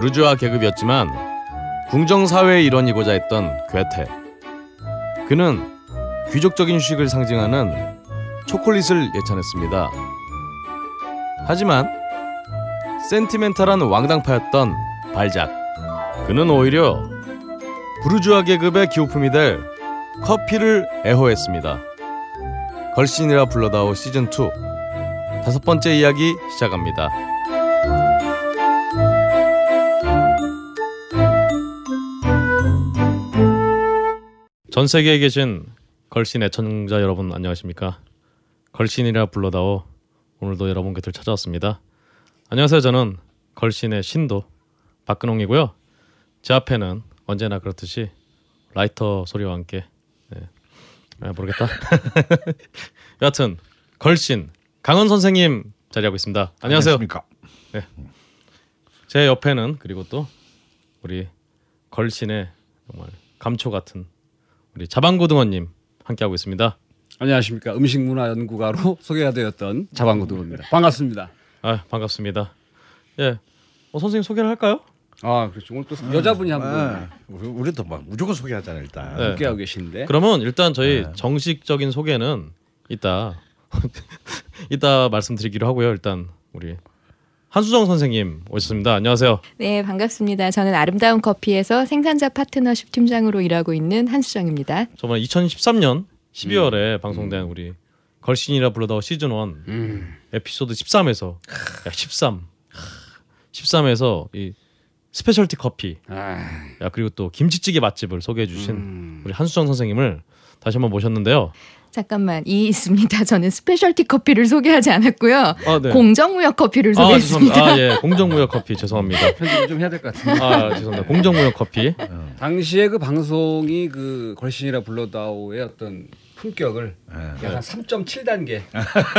부르주아 계급이었지만 궁정사회의 일원이고자 했던 괴테. 그는 귀족적인 휴식을 상징하는 초콜릿을 예찬했습니다. 하지만 센티멘탈한 왕당파였던 발작. 그는 오히려 부르주아 계급의 기호품이 될 커피를 애호했습니다. 걸신이라 불러다오 시즌 2 다섯 번째 이야기 시작합니다. 전 세계에 계신 걸신 애청자 여러분 안녕하십니까? 걸신이라 불러다오 오늘도 여러분 곁을 찾아왔습니다. 안녕하세요. 저는 걸신의 신도 박근홍이고요. 제 앞에는 언제나 그렇듯이 라이터 소리와 함께 네. 아, 모르겠다. 여하튼 걸신 강원 선생님 자리하고 있습니다. 안녕하세요. 안녕하십니까? 제 옆에는 그리고 또 우리 걸신의 정말 감초 같은 우리 자방고등어님 함께하고 있습니다. 안녕하십니까 음식문화연구가로 소개가 되었던 자방고등어입니다. 반갑습니다. 아 반갑습니다. 예, 어, 선생님 소개를 할까요? 아 그렇죠. 오늘 또 여자분이 한 분 아, 우리- 우리도 막 무조건 소개하잖아 일단. 네. 함께하고 계신데 그러면 일단 저희 정식적인 소개는 이따 이따 말씀드리기로 하고요. 일단 우리 한수정 선생님 오셨습니다. 안녕하세요. 네, 반갑습니다. 저는 아름다운 커피에서 생산자 파트너십 팀장으로 일하고 있는 한수정입니다. 저번에 2013년 12월에 방송된 우리 걸신이라 불러다오 시즌 1 음. 에피소드 13에서 야, 13 13에서 이 스페셜티 커피 아, 야, 그리고 또 김치찌개 맛집을 소개해 주신 음. 우리 한수정 선생님을 다시 한번 모셨는데요. 잠깐만, 이의 있습니다. 저는 스페셜티 커피를 소개하지 않았고요. 아, 네. 공정무역 커피를 아, 소개했습니다. 아, 예. 공정무역 커피 죄송합니다. 편집을 좀 해야 될 것 같은데. 아, 죄송합니다. 공정무역 커피. 당시에 그 방송이 그 걸신이라 불러다오의 어떤 품격을 네. 약 한 3.7단계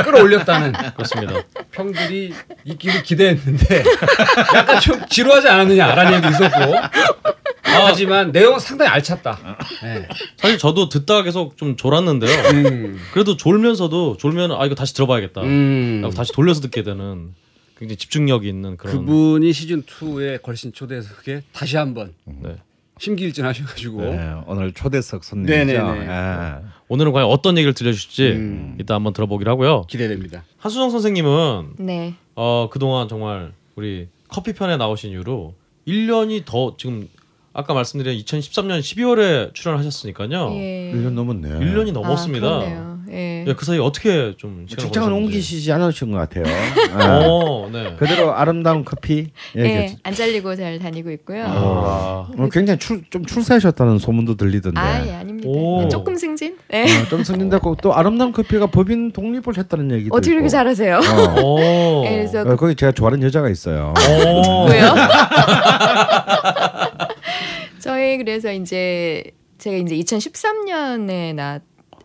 끌어올렸다는 그렇습니다. 평들이 있기를 기대했는데 약간 좀 지루하지 않았느냐 라는 얘기도 있었고 하지만 내용은 상당히 알찼다. 네. 사실 저도 듣다가 계속 좀 졸았는데요. 음. 그래도 졸면서도 졸면 아 이거 다시 들어봐야겠다. 음. 다시 돌려서 듣게 되는 굉장히 집중력이 있는 그런 그분이 시즌 2에 걸신 초대석에 다시 한번 네. 심기일전 하셔가지고 네, 오늘 초대석 손님이죠. 네네네. 예. 오늘은 과연 어떤 얘기를 들려주실지 음. 이따 한번 들어보기로 하고요. 기대됩니다. 한수정 선생님은 네. 어 그동안 정말 우리 커피 편에 나오신 이후로 1년이 더 지금 아까 말씀드린 2013년 12월에 출연하셨으니까요. 예. 1년 넘었네. 1년이 넘었습니다. 아. 예. 예, 그 사이 어떻게 좀 직장을. 옮기시지 않으신 것 같아요. 예. 어, 네. 그대로 아름다운 커피. 예, 예, 안 잘리고 잘 다니고 있고요. 아, 오늘 굉장히 출, 좀 출세하셨다는 소문도 들리던데. 아, 예, 아닙니다. 오. 조금 승진? 네. 어, 좀 승진됐고 또 아름다운 커피가 법인 독립을 했다는 얘기도 어떻게 이렇게. 잘하세요? 어. 오. 예, 그래서 어, 거기 제가 좋아하는 여자가 있어요. 오. 뭐요? 저희 그래서 이제 제가 이제 2013년에 나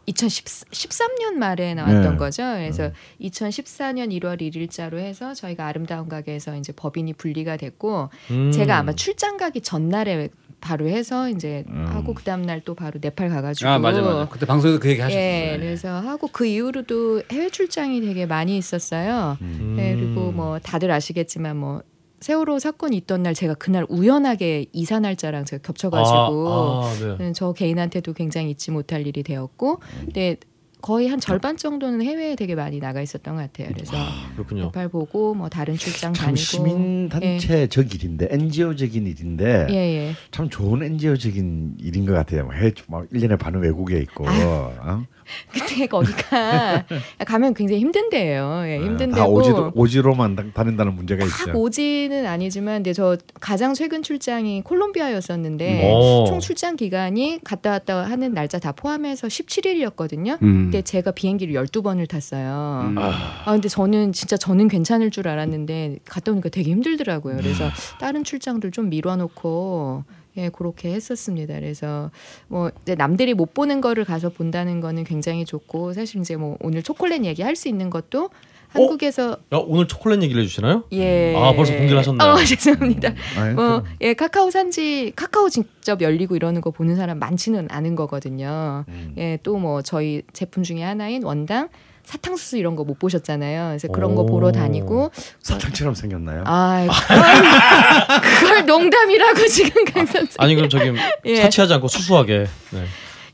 2013년 말에 나왔던 네. 거죠. 그래서 2014년 1월 1일자로 해서 저희가 아름다운 가게에서 이제 법인이 분리가 됐고 음. 제가 아마 출장 가기 전날에 바로 해서 이제 음. 하고 그 다음 날 또 바로 네팔 가가지고 아 맞아 맞아. 그때 방송에서 그 얘기 하셨어요. 예, 그래서 하고 그 이후로도 해외 출장이 되게 많이 있었어요. 음. 네, 그리고 뭐 다들 아시겠지만 뭐 세월호 사건이 있던 날 제가 그날 우연하게 이사 날짜랑 제가 겹쳐가지고 아, 아, 네. 음, 저 개인한테도 굉장히 잊지 못할 일이 되었고, 근데 거의 한 절반 정도는 해외에 되게 많이 나가 있었던 것 같아요. 그래서 그렇군요. 네팔 보고 뭐 다른 출장 참 다니고 시민 단체적 일인데 NGO적인 일인데 예, 예. 참 좋은 NGO적인 일인 것 같아요. 해, 막 1년에 반은 외국에 있고. 어? 그때 거기가 가면 굉장히 힘든 데예요. 예, 힘든 다 데고 오지로, 오지로만 다- 다닌다는 문제가 있죠. 막 오지는 아니지만 근데 저 가장 최근 출장이 콜롬비아였었는데 오. 총 출장 기간이 갔다 왔다 하는 날짜 다 포함해서 17일이었거든요. 음. 근데 제가 비행기를 12번을 탔어요. 음. 아 근데 저는 진짜 저는 괜찮을 줄 알았는데 갔다 오니까 되게 힘들더라고요. 그래서 다른 출장들 좀 미뤄놓고 예, 그렇게 했었습니다. 그래서 뭐 이제 남들이 못 보는 거를 가서 본다는 거는 굉장히 좋고 사실 이제 뭐 오늘 초콜릿 얘기 할 수 있는 것도 한국에서 야, 오늘 초콜릿 얘기를 해주시나요? 예. 아, 벌써 공개를 하셨네요. 어, 죄송합니다. 아니, 뭐, 그- 예, 카카오 산지, 카카오 직접 열리고 이러는 거 보는 사람 많지는 않은 거거든요. 음. 예, 또 뭐 저희 제품 중에 하나인 원당 사탕수수 이런 거 못 보셨잖아요. 그래서 그런 거 오. 보러 다니고 사탕처럼 생겼나요? 아, 그걸, 그걸 농담이라고 지금 강 선생. 아니 그럼 저기 예. 사치하지 않고 수수하게. 네.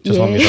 죄송합니다.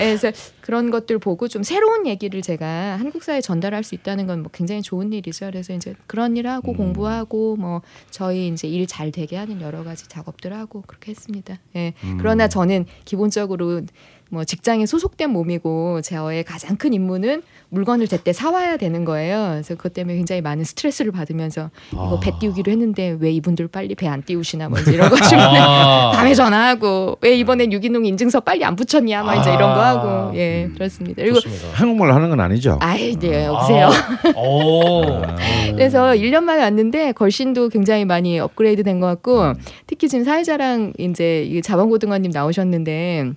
예, 그래서 그런 것들 보고 좀 새로운 얘기를 제가 한국 사회에 전달할 수 있다는 건 뭐 굉장히 좋은 일이죠. 그래서 이제 그런 일 하고 음. 공부하고 뭐 저희 이제 일 잘 되게 하는 여러 가지 작업들 하고 그렇게 했습니다. 예. 음. 그러나 저는 기본적으로 뭐 직장에 소속된 몸이고 저의 가장 큰 임무는 물건을 제때 사와야 되는 거예요. 그래서 그것 때문에 굉장히 많은 스트레스를 받으면서 이거 아. 배 띄우기로 했는데 왜 이분들 빨리 배 안 띄우시나 뭐 이런 거 주면 아. 밤에 전화하고 왜 이번엔 유기농 인증서 빨리 안 붙였냐 막 이제 이런 거 아. 하고 예 그렇습니다. 그리고 좋습니다. 한국말로 하는 건 아니죠? 아이 네 여보세요. 아, 오. 그래서 1년 만에 왔는데 걸신도 굉장히 많이 업그레이드 된 것 같고 특히 지금 사회자랑 이제 이 자방고등어님 나오셨는데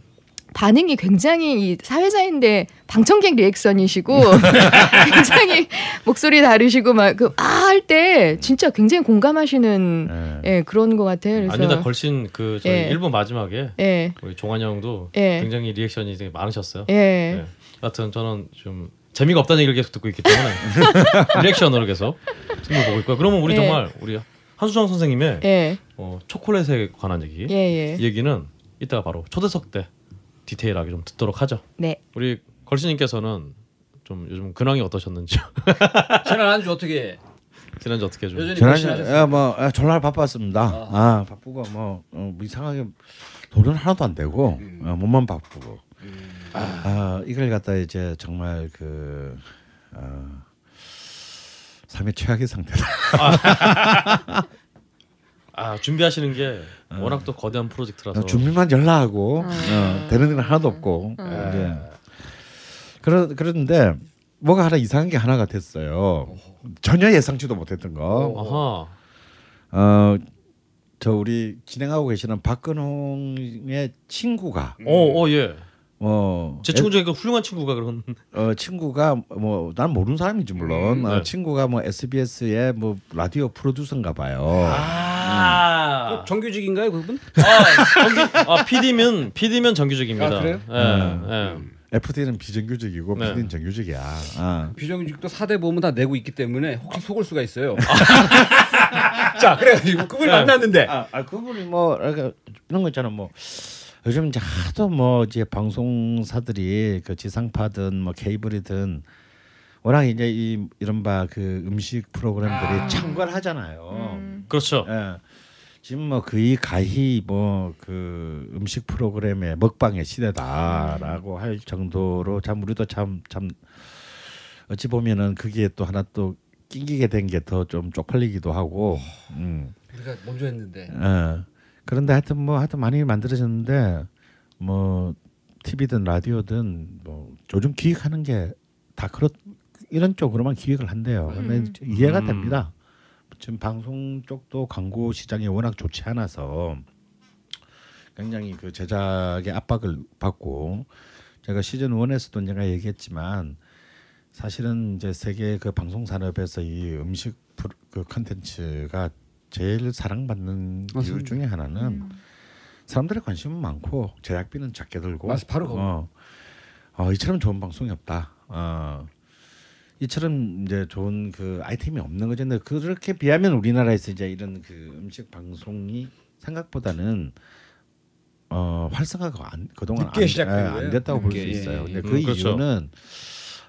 반응이 굉장히 이 사회자인데 방청객 리액션이시고 굉장히 목소리 다르시고 막 그 아 할 때 진짜 굉장히 공감하시는 예. 예 그런 것 같아요. 그래서 아니다 걸신 그 저희 예. 일본 마지막에 예 우리 종환 형도 예. 굉장히 리액션이 되게 많으셨어요. 예. 네. 하여튼 저는 좀 재미가 없다는 얘기를 계속 듣고 있기 때문에 리액션으로 계속 승부 보고 있고요. 그러면 우리 예. 정말 우리 한수정 선생님의 예. 어, 초콜릿에 관한 얘기 예, 예. 이 얘기는 이따가 바로 초대석 때 디테일하게 좀 듣도록 하죠. 네. 우리 걸신님께서는 좀 요즘 근황이 어떠셨는지요? 지난 한주 어떻게 지난주 어떻게 좀 여전히 저는 열심히 야, 뭐 아, 졸라 바빴습니다. 아, 바쁘고 뭐, 어, 뭐 이상하게 돈은 하나도 안 되고 어, 몸만 바쁘고 아, 이걸 갖다 이제 정말 그 어, 삶의 최악의 상태다. 아 준비하시는 게 워낙 또 거대한 프로젝트라서 어, 준비만 연락하고 아. 어, 되는 일은 하나도 없고 이제 그러 그런데 뭐가 하나 이상한 게 하나가 됐어요. 전혀 예상치도 못했던 거. 아하 어, 저 우리 진행하고 계시는 박근홍의 친구가 어 어 예. 뭐제 친구 중에 그 훌륭한 친구가 그런 어 친구가 뭐 난 모르는 사람이지 물론 음, 어, 네. 친구가 뭐 SBS의 뭐 라디오 프로듀서인가 봐요. 아, 정규직인가요 그분? 아, 정규, 아 PD면 PD면 정규직입니다. 아, 그래요? 예, 예. FD는 비정규직이고 네. PD는 정규직이야. 아. 비정규직도 4대 보험은 다 내고 있기 때문에 혹시 속을 수가 있어요. 자 그래가지고 그분을 네. 만났는데 아, 아 그분이 뭐 이런 거 있잖아 뭐 요즘 이제 하도 뭐 이제 방송사들이 그 지상파든 뭐 케이블이든 워낙 이제 이 이른바 그 음식 프로그램들이 창궐하잖아요. 음. 그렇죠. 예. 지금 뭐 거의 가히 뭐 그 음식 프로그램의 먹방의 시대다라고 할 정도로 참 우리도 참 참 어찌 보면은 그게 또 하나 또 낑기게 된 게 더 좀 쪽팔리기도 하고. 음. 우리가 먼저 했는데 예. 그런데 하여튼 뭐 하여튼 많이 만들어졌는데 뭐 TV든 라디오든 뭐 요즘 기획하는 게 다 그렇 이런 쪽으로만 기획을 한대요. 근데 음. 이해가 음. 됩니다. 지금 방송 쪽도 광고 시장이 워낙 좋지 않아서 굉장히 그 제작의 압박을 받고 제가 시즌 1에서도 제가 얘기했지만 사실은 이제 세계 그 방송 산업에서 이 음식 그 컨텐츠가 제일 사랑받는 이유 맞습니다. 중에 하나는 음. 사람들의 관심은 많고 제작비는 작게 들고 맞아, 바로. 어, 어, 이처럼 좋은 방송이 없다. 어, 이처럼 이제 좋은 그 아이템이 없는 거죠. 근데 그렇게 비하면 우리나라에서 이제 이런 그 음식 방송이 생각보다는 어, 활성화가 안, 그동안 안, 예? 안 됐다고 볼수 늦게, 있어요. 예, 근데 예. 그 음, 그렇죠. 이유는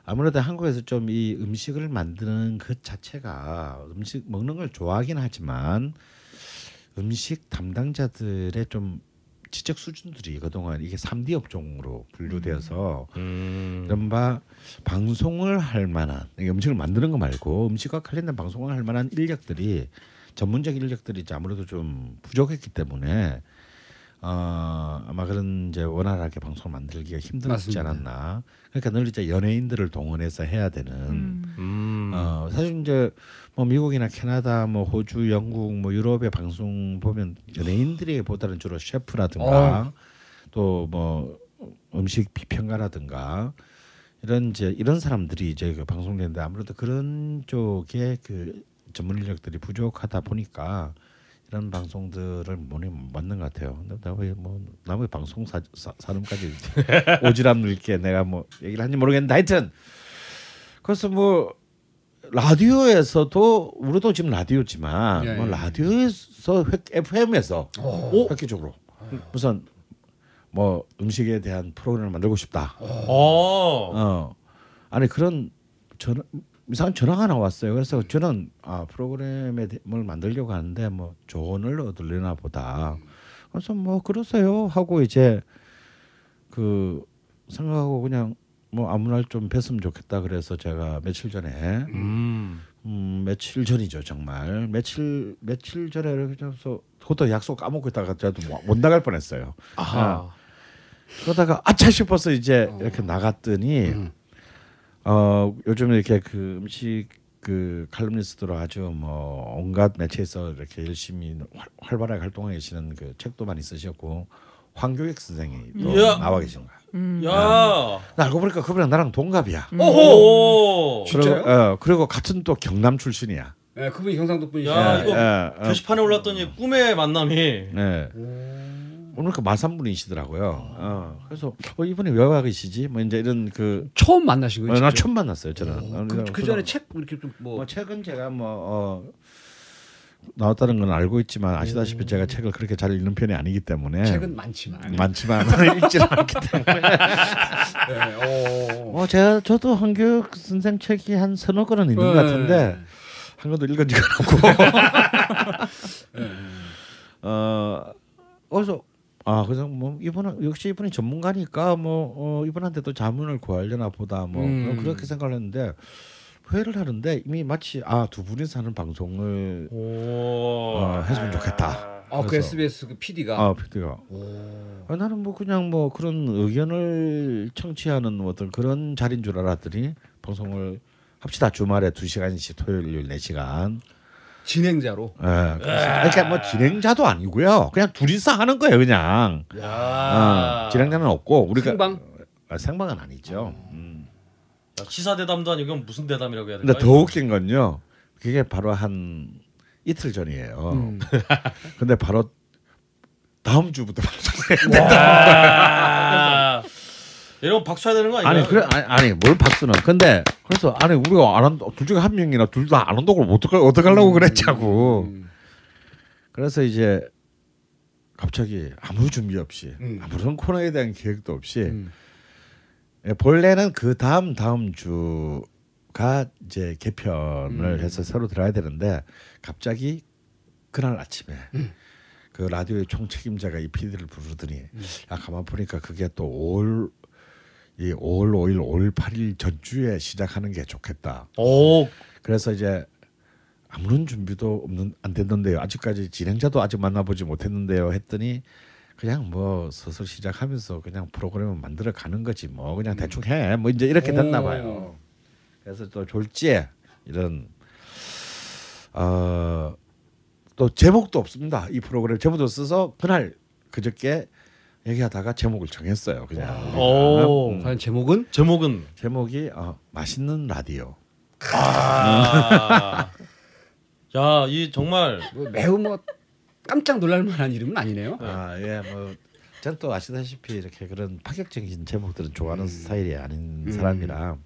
아무래도 한국에서 좀 이 음식을 만드는 그 자체가 음식 먹는 걸 좋아하긴 하지만 음식 담당자들의 좀 지적 수준들이 그동안 이게 3D 업종으로 분류되어서 음. 이른바 방송을 할 만한 음식을 만드는 거 말고 음식과 관련된 방송을 할 만한 인력들이 전문적 인력들이 아무래도 좀 부족했기 때문에 어, 아마 그런 이제 원활하게 방송을 만들기가 힘들었지 맞습니다. 않았나. 그러니까 늘 이제 연예인들을 동원해서 해야 되는 음. 음. 음. 어, 사실 이제 뭐 미국이나 캐나다, 뭐 호주, 영국, 뭐 유럽의 방송 보면 연예인들이 보다는 주로 셰프라든가 또뭐 음식 비평가라든가 이런 이제 이런 사람들이 이제 그 방송되는데 아무래도 그런 쪽에 그 전문 인력들이 부족하다 보니까 이런 방송들을 못못 맞는 것 같아요. 근데 나왜뭐 남의 방송 사, 사, 사람까지 오지랖 넓게 내가 뭐 얘기를 하는지 모르겠는데 하여튼 그래서 뭐 라디오에서도 우리도 지금 라디오지만 예, 뭐 예. 라디오에서 FM에서 오. 획기적으로 무슨 뭐 음식에 대한 프로그램을 만들고 싶다. 어. 어 아니 그런 전 이상한 전화가 나왔어요. 그래서 저는 아뭘 만들려고 하는데 뭐 조언을 얻으려나 보다. 그래서 뭐 그러세요 하고 이제 그 생각하고 그냥 뭐 아무 날 좀 뵀으면 좋겠다 그래서 제가 며칠 전에 음. 음 며칠 전이죠 정말 며칠 며칠 전에 이렇게 해서 그것도 약속 까먹고 있다가 저도 못- 못 나갈 뻔했어요. 아하. 그러다가 아차 싶어서 이제 이렇게 나갔더니 음. 어 요즘 이렇게 그 음식 그 칼럼니스트로 아주 뭐 온갖 매체에서 이렇게 열심히 활, 활발하게 활동하고 계시는 그 책도 많이 쓰셨고 황교익 선생이 또 이야. 나와 계신 거야. 음. 야. 나 알고 보니까 그분이랑 나랑 동갑이야. 오호. 진짜요? 그리고, 어, 그리고 같은 또 경남 출신이야. 네, 그분이 경상도 분이시죠. 야, 예, 이거 예, 어, 게시판에 올랐더니 꿈의 만남이 네. 오늘 그 마산분이시더라고요. 어, 그래서 어, 이분이 왜 와 계시지? 뭐 이제 이런 그 처음 만나신 거예요? 어, 나? 처음 만났어요. 저는. 어, 그, 그래서 그 전에 책 이렇게 좀뭐 뭐 책은 제가 뭐 어, 나왔다는 건 알고 있지만 아시다시피 제가 책을 그렇게 잘 읽는 편이 아니기 때문에 책은 많지만. 많지만 읽지는 않기 때문에 네, 어. 뭐 제가 저도 한교육 선생 책이 한 서너 권은 있는 것 네. 같은데 한 권도 읽은 지가 없고 네. 어 그래서 아 그래서 뭐 이분은 역시 이분이 전문가니까 뭐 어, 이분한테도 자문을 구하려나 보다 뭐 음. 그렇게 생각을 했는데 회의를 하는데 이미 마치 아 두 분이서 하는 방송을 오. 어, 했으면 좋겠다. 아, 그 SBS 그 PD가. 아 PD가 오. 아, 나는 뭐 그냥 뭐 그런 의견을 청취하는 뭐 어떤 그런 자리인 줄 알았더니 방송을 합시다 주말에 두 시간씩 토요일 네 시간. 진행자로. 예, 그러니까 뭐 진행자도 아니고요. 그냥 둘이서 하는 거예요, 그냥. 야. 어, 진행자는 없고 우리가 생방? 아, 생방은 아니죠. 음. 야, 시사 대담도 아니고 이건 무슨 대담이라고 해야 근데 될까? 더 웃긴 건요. 그게 바로 한 이틀 전이에요. 음. 근데 바로 다음 주부터 방송해야 돼. 와. 이런 박수 쳐야 되는 거 아니야? 아니 그래 아니, 아니 뭘 박수는 근데 그래서 아니 우리가 안둘 중에 한 명이나 둘 다 안 온다고 어떡 어떡 하려고 그랬자고 음. 그래서 이제 갑자기 아무 준비 없이 음. 아무런 코너에 대한 계획도 없이 음. 예, 본래는 그 다음 다음 주가 이제 개편을 음. 해서 새로 들어야 되는데 갑자기 그날 아침에 그 라디오의 총책임자가 이 PD를 부르더니 야 가만 보니까 그게 또 5월 이 5월 5일 5월 8일 전주에 시작하는 게 좋겠다. 오. 그래서 이제 아무런 준비도 없는 안 됐는데요. 아직까지 진행자도 아직 만나보지 못했는데요. 했더니 그냥 뭐 슬슬 시작하면서 그냥 프로그램을 만들어 가는 거지 뭐 그냥 대충 해. 뭐 이제 이렇게 됐나 봐요. 그래서 또 졸지에 이런 어 또 제목도 없습니다. 이 프로그램 제목도 써서 그날 그저께 얘기하다가 제목을 정했어요. 그냥 오. 음, 과연 제목은 제목은 제목이 어, 맛있는 라디오. 아. 야, 이 정말 뭐 매우 뭐 깜짝 놀랄 만한 이름은 아니네요. 아, 예, 뭐, 저는 또 아시다시피 이렇게 그런 파격적인 제목들은 좋아하는 스타일이 아닌 음. 사람이라.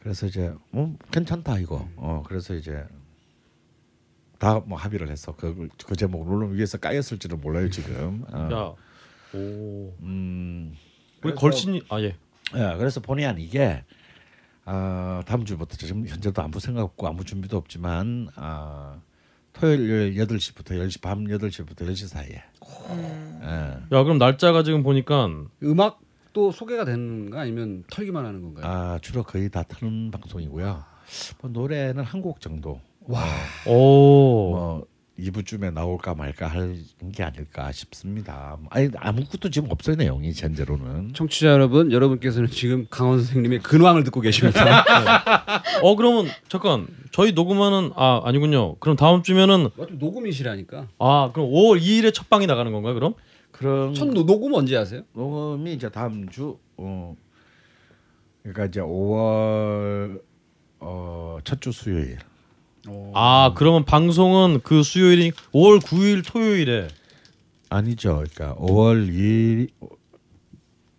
그래서 이제, 뭐, 괜찮다, 이거. 어, 그래서 이제, 다 뭐 합의를 해서 그, 그 제목을 물론 위에서 까였을지는 몰라요, 지금. 어, 야. 오. 음, 우리 걸신이 아 예. 예, 그래서 본의 아니게, 아, 다음 주부터 지금 현재도 아무 생각 없고 아무 준비도 없지만, 아, 토요일 8시부터 10시, 밤 8시부터 10시 사이에. 예. 야, 그럼 날짜가 지금 보니까 음악도 소개가 되는 건가 아니면 털기만 하는 건가요? 아 주로 거의 다 트는 방송이고요. 뭐 노래는 한 곡 정도. 와. 오. 뭐 2부쯤에 나올까 말까 하는 게 아닐까 싶습니다. 아니 아무것도 지금 없어요 내용이 현재로는. 청취자 여러분, 여러분께서는 지금 강원 선생님의 근황을 듣고 계십니다. 어 그러면 잠깐 저희 녹음하는 아 아니군요. 그럼 다음 주면은 녹음이시라니까. 아 그럼 5월 2일에 첫 방이 나가는 건가 요 그럼? 그런 첫 노- 녹음 언제 하세요? 녹음이 이제 다음 주 어. 그러니까 이제 5월 어, 첫 주 수요일. 아 그러면 방송은 그 수요일이 5월 9일 토요일에 아니죠. 그러니까 5월 2일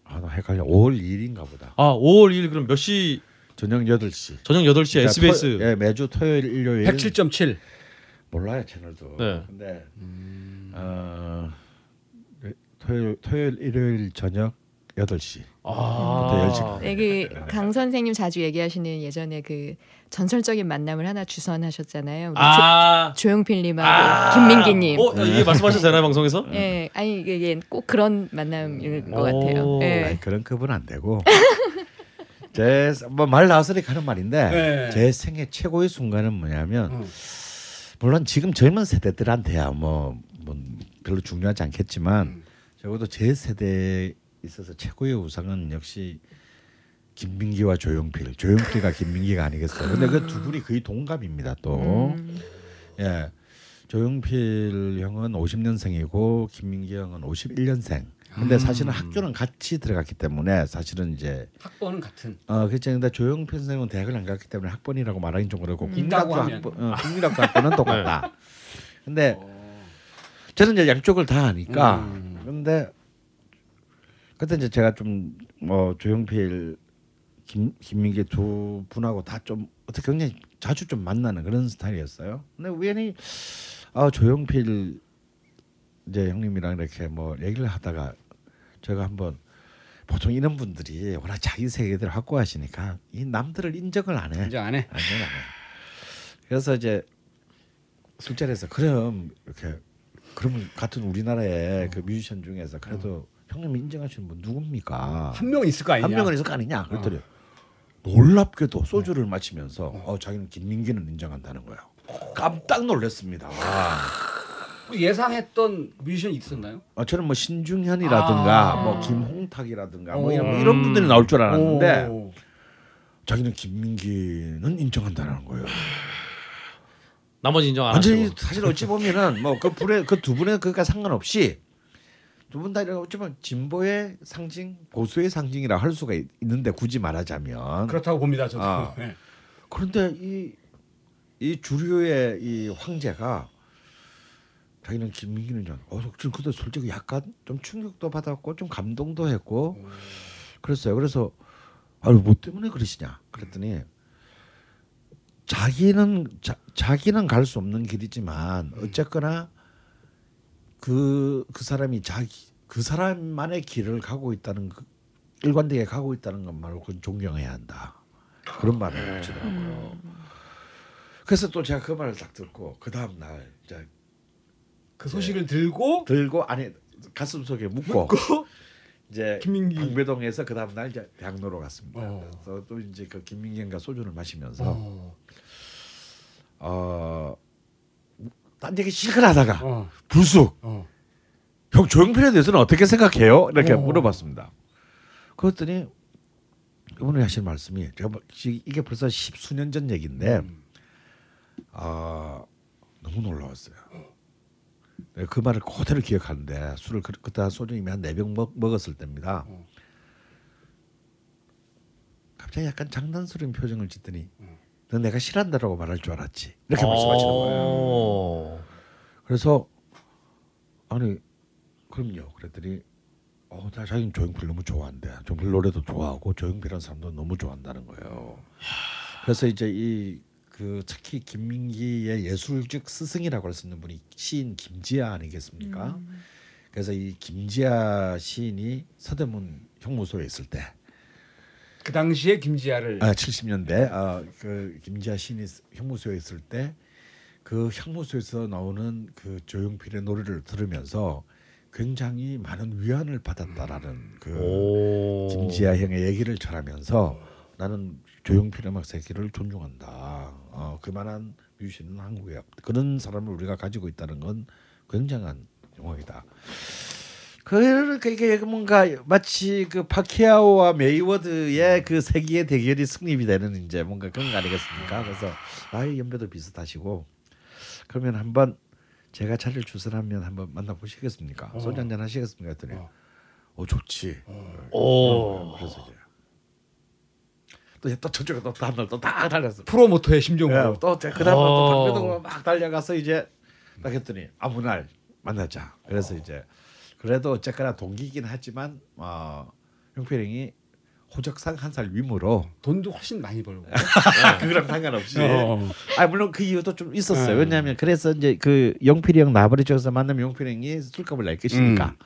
아, 나 헷갈려. 5월 2일인가 보다. 아 5월 2일 그럼 몇 시 저녁 8시. 저녁 8시 에 SBS 토, 예, 매주 토요일 일요일 107.7. 몰라요, 채널도. 네. 근데 어, 토요일 토요일 일요일 저녁 8시. 아 네, 여기 강 선생님 자주 얘기하시는 예전에 그 전설적인 만남을 하나 주선하셨잖아요. 우리 아, 조, 용필 님하고 김민기 님. 어 이게 말씀하셔도 되나요 방송에서? 예, 아니 이게 꼭 그런 만남인 것 오. 같아요. 예. 아니, 그런 급은 안 되고. 제뭐말 나와서리 하는 말인데 네. 제 생애 최고의 순간은 뭐냐면 어. 물론 지금 젊은 세대들한테야 뭐, 뭐 별로 중요하지 않겠지만 적어도 제 세대에 있어서 최고의 우상은 역시 김민기와 조용필. 조용필과 김민기가 아니겠어요. 근데 그 두 분이 거의 동갑입니다. 또 음. 예. 조용필 형은 50년생이고 김민기 형은 51년생. 근데 사실은 학교는 같이 들어갔기 때문에 사실은 이제 학번은 같은. 어 그렇죠. 근데 조용필 선생은 대학을 안 갔기 때문에 학번이라고 말하기 좀 그렇고 음. 국민학교. 학번, 어, 국민학교 학번은 똑같다. 근데 저는 이제 양쪽을 다 아니까. 음. 근데 그때 이제 제가 좀 뭐 조용필 김 김민기 두 분하고 다 좀 어떻게 굉장히 자주 좀 만나는 그런 스타일이었어요. 근데 우연히 아 조용필 이제 형님이랑 이렇게 뭐 얘기를 하다가 제가 한번 보통 이런 분들이 워낙 자기 세계들 확고하시니까 이 남들을 인정을 안 해. 이제 안 해. 안 해. 그래서 이제 술자리에서 그럼 이렇게 그러면 같은 우리나라의 그 뮤지션 중에서 그래도 형님이 인정하시는 분 누굽니까? 한명 있을 거 아니냐. 한 명은 있을 거 아니냐? 그랬더니 놀랍게도 소주를 마시면서 어, 자기는 김민기는 인정한다는 거예요. 깜짝 놀랐습니다. 우리 예상했던 뮤지션 있었나요? 아, 저는 뭐 신중현이라든가 아. 뭐 김홍탁이라든가 뭐 오. 이런, 뭐 이런 분들이 나올 줄 알았는데 오. 자기는 김민기는 인정한다는 거예요. 나머지 인정 안 하시고. 사실 어찌 보면은 뭐 그 분의 그 두 분의 그가 상관없이 두분 다 어찌 보면 진보의 상징, 보수의 상징이라 할 수가 있, 는데 굳이 말하자면 그렇다고 봅니다. 저도. 아. 네. 그런데 이, 이 주류의 이 황제가 자기는 김민기는 좀 어, 지금 그때 솔직히 약간 좀 충격도 받았고 좀 감동도 했고 그랬어요. 그래서 아유 뭐 때문에 그러시냐 그랬더니 자기는 자, 자기는 갈 수 없는 길이지만 어쨌거나 그 그 사람이 자기 그 사람만의 길을 가고 있다는 그 일관되게 가고 있다는 것만으로 그건 존경해야 한다. 그런 말을 하시더라고요. 그래서 또 제가 그 말을 딱 듣고 그 다음 날 이제 그 소식을 들고 들고 안에 가슴 속에 묻고, 이제 김민기. 방배동에서 그 다음 날 이제 대학로로 갔습니다. 어. 그래서 또 이제 그 김민기가 소주를 마시면서 어. 어, 딴 얘기 실컷 하다가 어. 불쑥 어. 형 조용필에 대해서는 어떻게 생각해요? 이렇게 어. 물어봤습니다. 그랬더니 이분이 하신 말씀이 제가 뭐 시- 이게 벌써 십수년 전 얘기인데 음. 아 너무 놀라웠어요. 그 말을 그대로 기억하는데 술을 그, 그때 소주 이미 한 네 병 먹었을 때입니다. 어. 갑자기 약간 장난스러운 표정을 짓더니 음. 넌 내가 싫어한다라고 말할 줄 알았지 이렇게 말씀하시는 거예요. 어. 그래서 아니 그럼요. 그랬더니 어, 나 자기는 조용필 너무 좋아한대. 조용필 노래도 좋아하고 조용필이라는 사람도 너무 좋아한다는 거예요. 그래서 이제 이 그 특히 김민기의 예술적 스승이라고 할 수 있는 분이 시인 김지아 아니겠습니까? 그래서 이 김지아 시인이 서대문 형무소에 있을 때 그 당시에 김지아를 아, 70년대 아, 그 김지아 시인이 형무소에 있을 때 그 형무소에서 나오는 그 조용필의 노래를 들으면서 굉장히 많은 위안을 받았다라는 그 오. 김지하 형의 얘기를 전하면서 나는 조용필 음악 세계를 존중한다. 어, 그만한 뮤지션은 한국에 없. 그런 사람을 우리가 가지고 있다는 건 굉장한 영광이다. 그러니까 이게 뭔가 마치 그 파키아오와 메이워드의 그 세기의 대결이 성립이 되는 이제 뭔가 그런 거 아니겠습니까? 그래서 나이 연배도 비슷하시고 그러면 한번 제가 자리를 주선하면 한번 만나 보시겠습니까? 소주 한잔 하시겠습니까? 했더니 어. 어, 좋지. 오. 그래서 이제 또, 또 저쪽에 또 다음날 또딱 달렸어. 프로모터의 심정으로. 예, 또 그 다음에 또 어. 방배동으로 막 달려가서 이제 딱 했더니 아무 날 만나자. 그래서 이제 그래도 어쨌거나 동기긴 하지만 어, 형필행이 호적상 한 살 위무로 돈도 훨씬 많이 벌고. 그거랑 상관없이. 어. 아 물론 그 이유도 좀 있었어요. 네. 왜냐하면 그래서 이제 그 영필이 형 나버리 쪽에서 만나면 영필이 형이 술값을 낼 것이니까 음.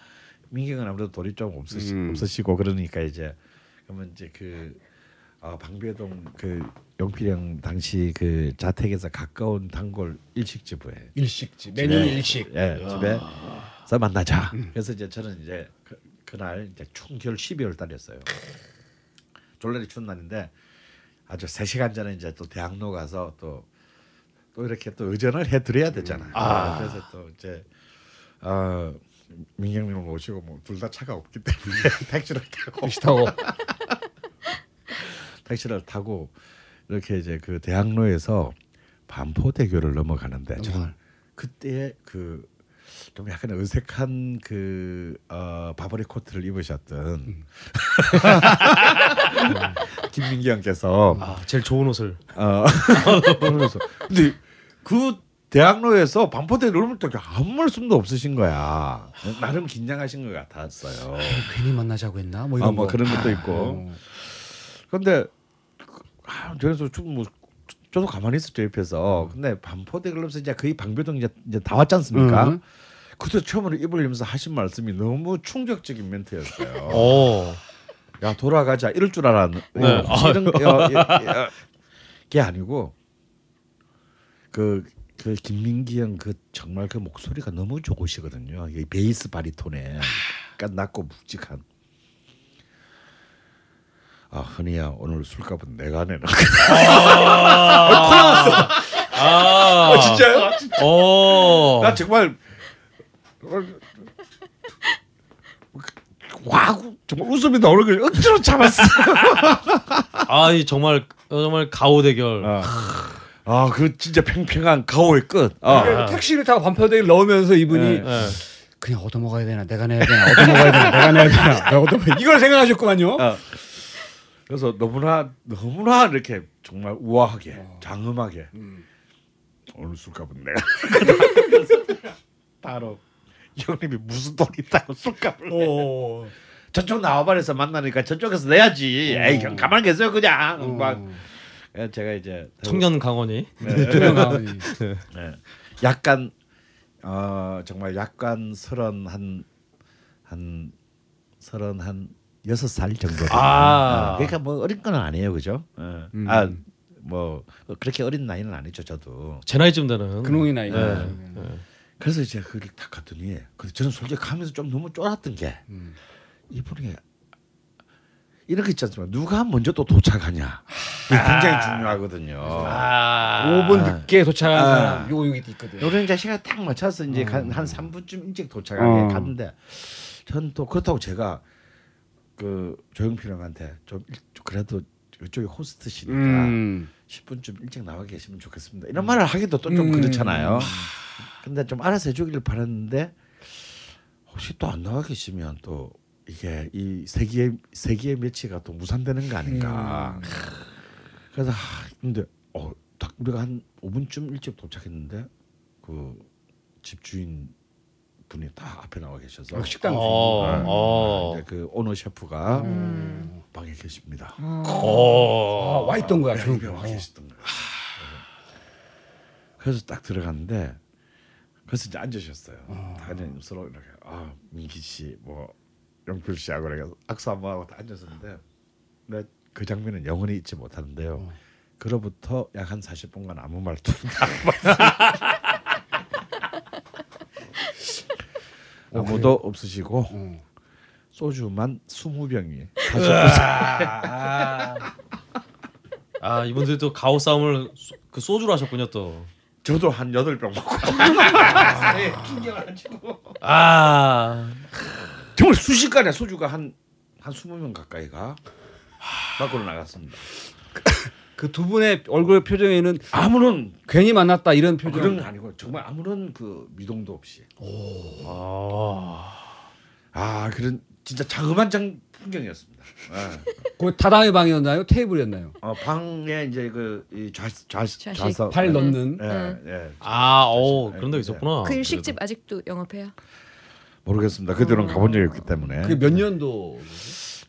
민경은 아무래도 돈이 좀 없으시, 음. 없으시고 그러니까 이제 그러면 이제 그 어, 방배동 그 영필이 형 당시 그 자택에서 가까운 단골 일식집에 일식집. 메뉴 네. 일식. 예, 집에서 만나자. 그래서 이제 저는 이제 그, 그날 이제 충결 12월 달이었어요. 졸라리 추운 날인데 아주 3 시간 전에 이제 또 대학로 가서 또 또 이렇게 또 의전을 해드려야 되잖아요. 아. 그래서 또 이제 어, 민경님을 모시고 뭐 둘 다 차가 없기 때문에 택시를 타고 택시 타고. 택시를 타고 이렇게 이제 그 대학로에서 반포대교를 넘어가는데 저는 그때 그 좀 약간 어색한 그 어, 바버리 코트를 입으셨던 김민기 형께서 아, 제일 좋은 옷을. 어 근데 그 대학로에서 반포대교를 넘을 때 아무 말씀도 없으신 거야 나름 긴장하신 것 같았어요. 괜히 만나자고 했나? 뭐 이런 아, 뭐 거. 그런 것도 있고. 어. 근데 아, 그래서 좀뭐 저도 가만히 있었죠 옆에서. 근데 반포대 글러면서 이제 거의 방배동 이제, 이제 다 왔지 않습니까? 음. 그때 처음으로 입을 열면서 하신 말씀이 너무 충격적인 멘트였어요. 오. 야 돌아가자 이럴 줄 알았는. 네. 어, 이런 야, 야, 야, 게 아니고 그. 그 김민기 형 그 정말 그 목소리가 너무 좋으시거든요. 이 베이스 바리톤에 약간 낮고 묵직한. 아 흔히야 오늘 술값은 내가 내는. 아, 진짜요? 오. 나 정말 와 정말 웃음이 나오는 걸 억지로 참았어. 아, 이 정말 어, 정말 가오 대결. 아그 진짜 팽팽한 가오의 끝. 아, 그래서 택시를 타고 반포대를 넣으면서 이분이 네. 네. 그냥 얻어먹어야 되나 내가 내야 되나 얻어먹어야 되나 내가 내야 되나 내가 얻어먹어야 이걸 생각하셨구만요. 아. 그래서 너무나 너무나 이렇게 정말 우아하게 장엄하게 오늘 술값은 내가 바로 형님이 무슨 돈 있다고 술값을 내. 오. 저쪽 나와버려서 만나니까 저쪽에서 내야지. 에이 형 가만 계세요 그냥 막 예, 제가 이제 청년 강원이. 투명한 네. 약간 어 정말 약간 서른 한한 서른 한 여섯 살 정도. 아. 어, 그러니까 뭐 어린 건 아니에요, 그죠? 어. 음. 아 뭐 그렇게 어린 나이는 아니죠, 저도. 제 나이쯤 되는. 근홍이 나이. 네. 그래서 이제 그걸 딱 갔더니 근데 저는 솔직히 가면서 좀 너무 쫄았던 게 음. 이분이 거 있지 않습니까? 누가 먼저 또 도착하냐. 이게 굉장히 중요하거든요. 아. 5분 늦게 도착한 아. 사람 요 여기 있거든. 요런 이제 시간 딱 맞춰서 이제 한, 한 3분쯤 일찍 도착하게 어. 갔는데 전 또 그렇다고 제가 그 조영필 형한테 좀 일- 그래도 이쪽이 호스트시니까 음. 10분쯤 일찍 나와 계시면 좋겠습니다. 이런 말을 하기도 또좀 음. 그렇잖아요. 근데 좀 알아서 해주기를 바랐는데 혹시 또 안 나와 계시면 또 이게 이 세기의 세기의 매치가 또 무산되는 거 아닌가. 그래서 하, 근데 어, 딱 우리가 한 5분쯤 일찍 도착했는데 그 집주인 분이 딱 앞에 나와 계셔서 아, 식당 네. 어. 어. 이제 그 오너 셰프가 음. 방에 계십니다. 아, 오. 와 있던 거야. 야, 조용히. 와 계시던 거야. 그래서 딱 들어갔는데 그래서 이제 앉으셨어요. 다 그냥 서로 이렇게 아 민기 씨, 뭐 영필 씨하고 이렇게 악수 한번 하고 다 앉았는데 근데 그 장면은 영원히 잊지 못하는데요. 그로부터 약 한 40분간 아무 말도 아무도 없으시고 어. 소주만 20병이 아, 아, 이분들이 또 가오 싸움을 수- 그 소주로 하셨군요 또. 저도 한 여덟 병 먹고 네, 긴장을 안 치고 아. 정말 순식간에 소주가 한한 스무 명 가까이가 밖으로 나갔습니다. 그 두 분의 얼굴 표정에는 아무런 괜히 만났다 이런 표정. 그런 게 아니고 정말 아무런 그 미동도 없이 아. 아 그런 진짜 자그만 장 풍경이었습니다. 예. 그 다다음의 방이었나요? 테이블이었나요? 어, 방에 이제 좌, 좌, 발 음. 넣는. 예, 음. 예. 아, 오 네, 그런 데 네. 있었구나. 그 일식집 아직도 영업해요? 모르겠습니다. 그들은 가본 적이 없기 때문에. 그게 몇 년도?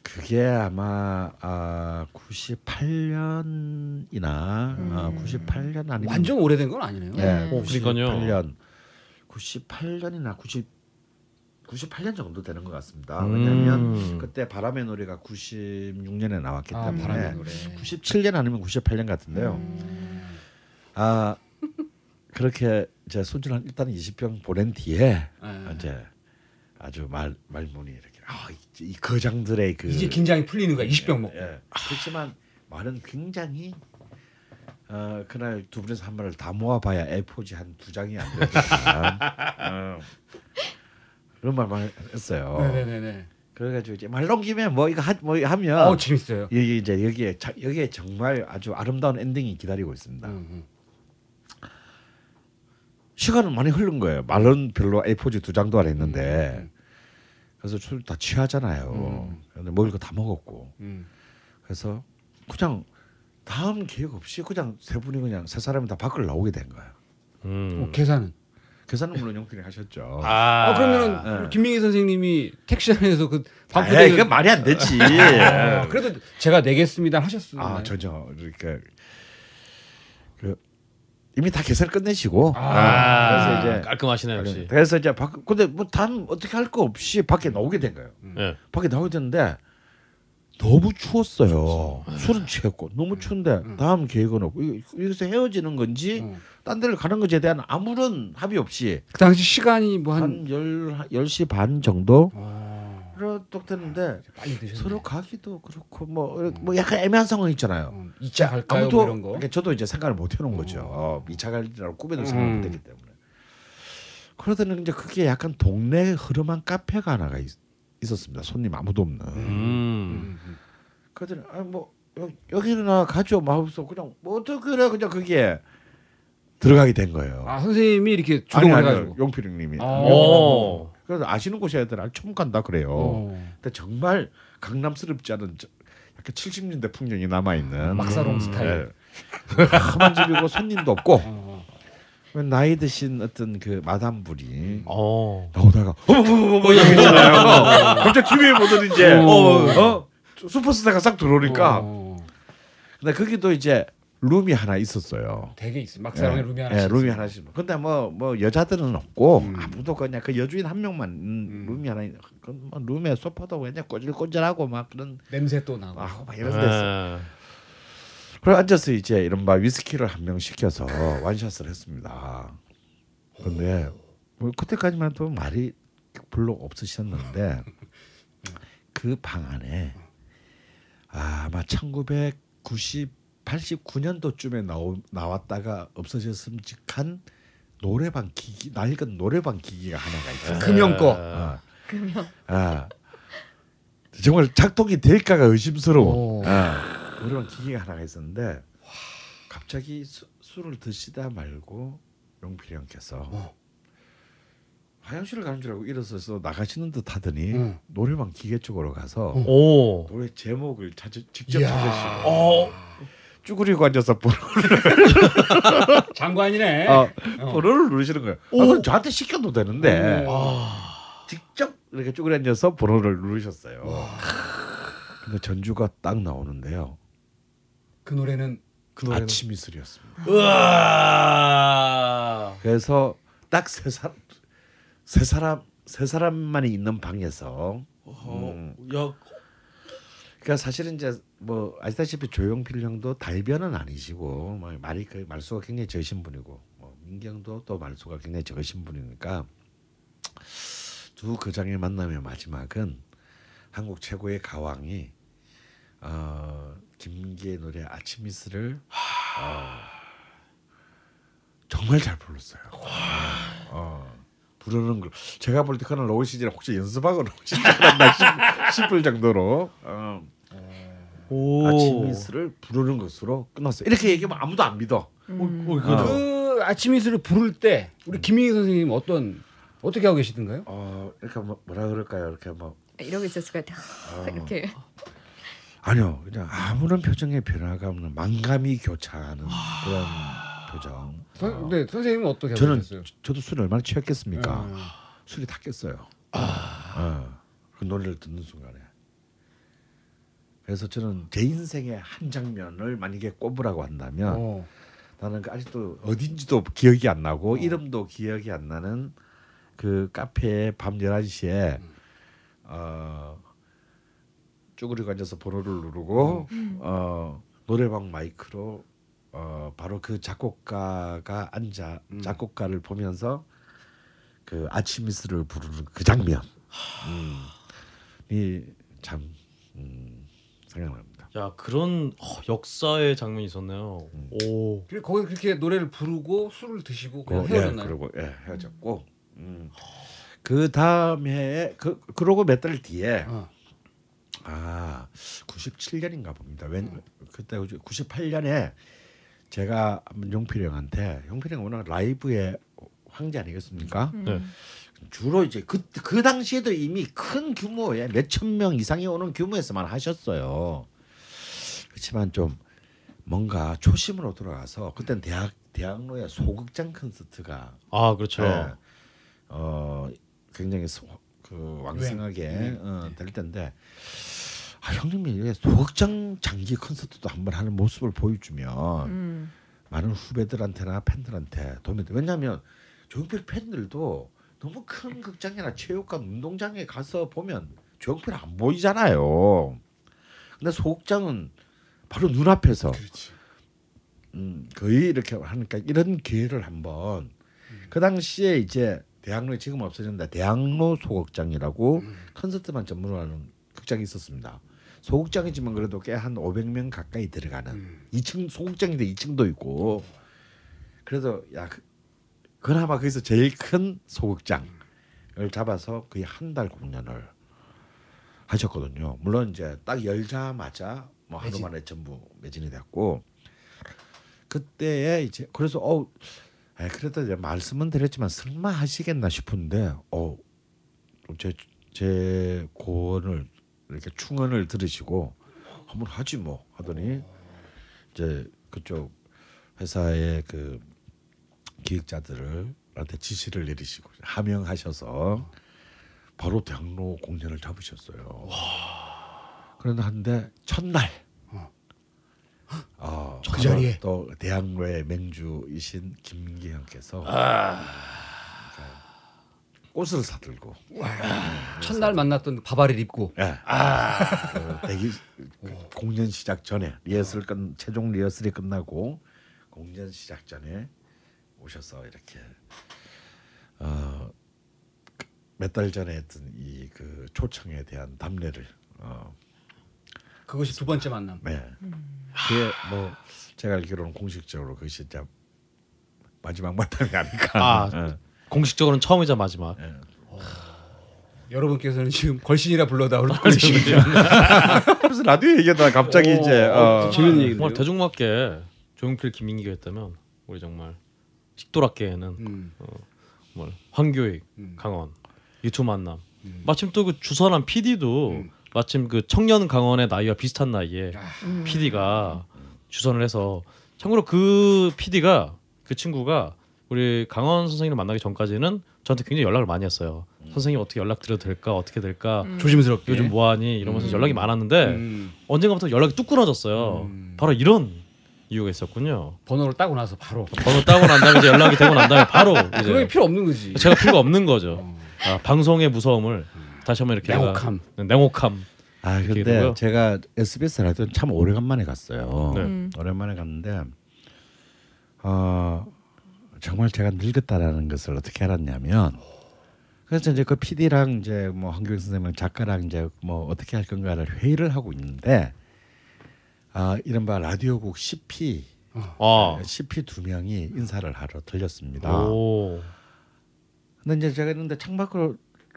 그게 아마 아 98년이나 아, 98년 아니면 완전 오래된 건 아니네요. 네, 오, 그러니까요. 98년 98년이나 90 98년 정도 되는 것 같습니다. 음. 왜냐하면 그때 바람의 노래가 96년에 나왔기 아, 때문에 바람의 노래. 97년 아니면 98년 같은데요. 아 그렇게 제 소주 한 일단 20병 보낸 뒤에 네. 이제 아주 말 말문이 이렇게 아, 이, 이 거장들의 그 이제 긴장이 풀리는 거야. 20병 먹고. 예. 그렇지만 말은 굉장히 어, 그날 두 분에서 한 말을 다 모아봐야 A4지 한 두 장이 안 되지만 어, 그런 말만 했어요. 네네네. 그래가지고 이제 말 넘기면 뭐 이거 하, 뭐 하면 어 재밌어요. 여기 이제 여기에 자, 여기에 정말 아주 아름다운 엔딩이 기다리고 있습니다. 음, 음. 시간은 많이 흐른 거예요. 말은 별로 A4지 두 장도 안 했는데 음. 그래서 술 다 취하잖아요. 근데 먹을 거 다 먹었고 음. 그래서 그냥 다음 계획 없이 그냥 세 분이 그냥 세 사람이 다 밖을 나오게 된 거예요. 음. 어, 계산은. 계산은 물론 용필이 하셨죠. 아. 어 그러면은 네. 김민기 선생님이 택시 안에서 그 에이, 반포대 그 말이 안 되지. 아, 그래도 제가 내겠습니다 하셨어요. 아 전혀 그러니까 그 이미 다 계산 끝내시고 아. 그래서 이제 깔끔하시네 역시. 그래서 이제 밖 근데 뭐 다음 어떻게 할 거 없이 밖에 나오게 된 거예요. 예. 밖에 나오게 됐는데 너무 추웠어요. 술은 취했고 너무 추운데 다음 계획은 없고 이- 여기서 헤어지는 건지 어. 딴 데를 가는 건지에 대한 아무런 합의 없이 그 당시 시간이 뭐 한 한 10, 10시 반 정도 아, 됐는데 빨리 드셨네. 서로 가기도 그렇고 뭐, 뭐 약간 애매한 상황 있잖아요. 어, 2차 갈까요? 아무도 뭐 이런 거. 그러니까 저도 이제 생각을 못 해놓은 거죠. 어, 2차 갈이라고 꾸며둘 생각을 음. 못 했기 때문에. 그러더니 이제 그게 약간 동네에 흐름한 카페가 하나가 있, 있었습니다. 손님 아무도 없는. 음. 음, 음. 그러더니 아뭐 여기나 가죠. 마음속 그냥 뭐 어떻게 그래 그냥 그게 들어가게 된 거예요. 아 선생님이 이렇게 아니 주동을 아니요 해가지고. 용필님이. 아. 오. 그래서 아시는 곳이 애들 처음 간다 그래요. 어. 근데 정말 강남스럽지 않은 저- 약간 70년대 풍경이 남아 있는 막사롱 스타일. 험한 집이고 손님도 없고 어. 나이 드신 어떤 그 마담분이 어. 나오다가 어머머머머 이러잖아요. 갑자기 TV에 보더니 이제 어. 어, 슈퍼스타가 싹 들어오니까 어. 근데 거기도 이제 룸이 하나 있었어요. 되게 있어. 막사롱에 예, 룸이 하나. 예, 룸이 하나씩. 근데 뭐뭐 여자들은 없고 음. 아무도 그냥 그 여주인 한 명만 음, 룸이 하나 있- 그뭐 룸에 소파도 그냥 꼬질꼬질하고 막 그런 냄새 또 나고. 아, 막 이런 데서 아. 그래 앉아서 이제 이른바 위스키를 한 명 시켜서 완샷을 했습니다. 근데 뭐 그때까지만 해도 말이 별로 없으셨는데 그 방 안에 아, 아마 1990 89년도쯤에 나오, 나왔다가 없어졌음직한 노래방 기기 낡은 노래방 기기가 하나가 있어요. 금형 거. 아, 아, 정말 작동이 될까가 의심스러워. 오. 아, 노래방 기기가 하나가 있었는데 갑자기 수, 술을 드시다 말고 용필이 형께서 어. 화장실을 가는 줄 알고 일어서서 나가시는 듯 하더니 응. 노래방 기계 쪽으로 가서 오. 노래 제목을 찾으, 직접. 찾으시고 어. 쭈그리고 앉아서 번호, 장관이네. 어, 어. 번호를 누르시는 거예요. 아, 그럼 저한테 시켜도 되는데 오. 직접 이렇게 쭈그리 앉아서 번호를 누르셨어요. 근데 전주가 딱 나오는데요. 그 노래는 그 노래는. 아침 이슬이었습니다. 그래서 딱 세 사람 세 사람 세 사람만이 있는 방에서 어, 야, 그러니까 사실은 이제 뭐 아시다시피 조용필 형도 달변은 아니시고 뭐 말이 그 말수가 굉장히 적으신 분이고 뭐 민경도 또 말수가 굉장히 적으신 분이니까 두 거장의 만남의 마지막은 한국 최고의 가왕이 어, 김기의 노래 아침 이슬을 어, 정말 잘 불렀어요. 어, 부르는 걸 제가 볼 때 그날 오시지 혹시 연습하고 싶- 싶을 정도로 어, 오. 아침 미스를 부르는 것으로 끝났어요. 이렇게 얘기하면 아무도 안 믿어. 그 아침 이슬을 부를 때 우리 김민희 선생님 어떤 어떻게 하고 계시던가요? 어, 이렇게 뭐, 뭐라 그럴까요? 이렇게 뭐 이러고 있었을 것 같아. 어. 이렇게. 아니요, 그냥 아무런 표정의 변화가 없는 만감이 교차하는 그런 표정. 선, 네, 선생님은 어떻게 저는 계셨어요? 저도 술을 얼마나 취했겠습니까? 아. 술이 다 깼어요. 어, 그 노래를 듣는 순간에. 그래서 저는 제 인생의 한 장면을 만약에 꼽으라고 한다면 어. 나는 그 아직도 어딘지도 기억이 안 나고 이름도 기억이 안 나는 그 카페에 밤 11시에 어 쭈그리고 앉아서 번호를 누르고 어. 노래방 마이크로 어 바로 그 작곡가가 앉아 작곡가를 보면서 그 아침 미스를 부르는 그 장면. 음, 이참 음, 생각납니다. 야 그런 어, 역사의 장면이 있었네요. 음. 오. 그리고 거기 그렇게 노래를 부르고 술을 드시고 그냥 그, 헤어졌나요? 예, 그리고 예, 헤어졌고 음. 그 다음에 그 그러고 몇 달 뒤에 어. 아 97년인가 봅니다. 웬 그때 98년에 제가 한번 용필이 형한테 용필이 형 워낙 라이브의 황제 아니겠습니까? 네. 주로 이제 그, 그 당시에도 이미 큰 규모의 몇천 명 이상이 오는 규모에서만 하셨어요. 그렇지만 좀 뭔가 초심으로 돌아가서 그때는 대학 대학로의 소극장 콘서트가 아 그렇죠. 예, 어 굉장히 소, 그 왕성하게 어, 될 텐데 아, 형님이 왜 소극장 장기 콘서트도 한번 하는 모습을 보여주면 음. 많은 후배들한테나 팬들한테 도움이 돼. 왜냐하면 조용필 팬들도 너무 큰 극장이나 체육관, 운동장에 가서 보면 조용필 안 보이잖아요. 근데 소극장은 바로 눈앞에서 음, 거의 이렇게 하니까 이런 기회를 한번 그 당시에 이제 대학로에 지금 없어졌는데 대학로 소극장이라고 콘서트만 전문으로 하는 극장이 있었습니다. 소극장이지만 그래도 꽤 한 500명 가까이 들어가는 음. 2층 소극장인데 2층도 있고 그래서 야 그, 그나마 거기서 제일 큰 소극장을 잡아서 거의 한 달 공연을 하셨거든요. 물론 이제 딱 열자마자 뭐 하루 매진. 만에 전부 매진이 됐고 그때에 이제 그래서 어 에, 그래도 이제 말씀은 드렸지만 설마 하시겠나 싶은데 어제 제 고언을 이렇게 충언을 들으시고 한번 하지 뭐 하더니 이제 그쪽 회사의 그 기획자들한테 지시를 내리시고 하명하셔서 바로 대학로 공연을 잡으셨어요. 그런데 한데 첫날 어, 그 자리에? 또 대학로의 맹주이신 김민기 형께서 아. 꽃을 사들고 첫날 만났던 바바리를 입고 예. 그 대기 그 공연 시작 전에 리허설 끝 최종 리허설이 끝나고 공연 시작 전에 오셔서 이렇게 어, 몇 달 전에 했던 이 그 초청에 대한 답례를 어, 그것이 두 번째 만남. 네. 그게 뭐 제가 알기로는 공식적으로 그것이 이제 마지막 만남이 아닐까. 아. 예. 공식적으로는 처음이자 마지막. 예. 여러분께서는 지금 걸신이라 불러다 울고 계십니다. 그래서 라디오 얘기하다가 갑자기 오, 이제 어, 어, 재밌는 얘기네요. 정말 대중음악계 조용필 김민기가 했다면 우리 정말 식도락계에는 음. 뭐 황교익, 음. 강원, 유튜브 만남. 음. 마침 또 그 주선한 PD도 음. 마침 그 청년 강원의 나이와 비슷한 나이에 아, 음. PD가 주선을 해서 참고로 그 PD가 그 친구가 우리 강원 선생님을 만나기 전까지는 저한테 굉장히 연락을 많이 했어요. 선생님 어떻게 연락 드려도 될까? 어떻게 될까? 음. 조심스럽게. 요즘 뭐하니? 이러면서 음. 연락이 많았는데 음. 언젠가부터 연락이 뚝 끊어졌어요. 음. 바로 이런 이유가 있었군요. 번호를 따고 나서 바로. 번호 따고 난 다음에 이제 연락이 되고 난 다음에 바로 그런 게 이제 필요 없는 거지. 제가 필요가 없는 거죠. 어. 아, 방송의 무서움을 다시 한번 이렇게 냉혹함. 네, 냉혹함. 아 근데 되고요. 제가 SBS 라디오 참 오래간만에 갔어요. 네. 음. 오랜만에 갔는데 어 정말 제가 늙었다라는 것을 어떻게 알았냐면 그래서 이제 그 PD랑 이제 뭐 한교익 선생님 작가랑 이제 뭐 어떻게 할 건가를 회의를 하고 있는데 아 이른바 라디오국 CP 아. CP 두 명이 인사를 하러 들렸습니다. 오. 근데 이제 제가 있는데 창밖으로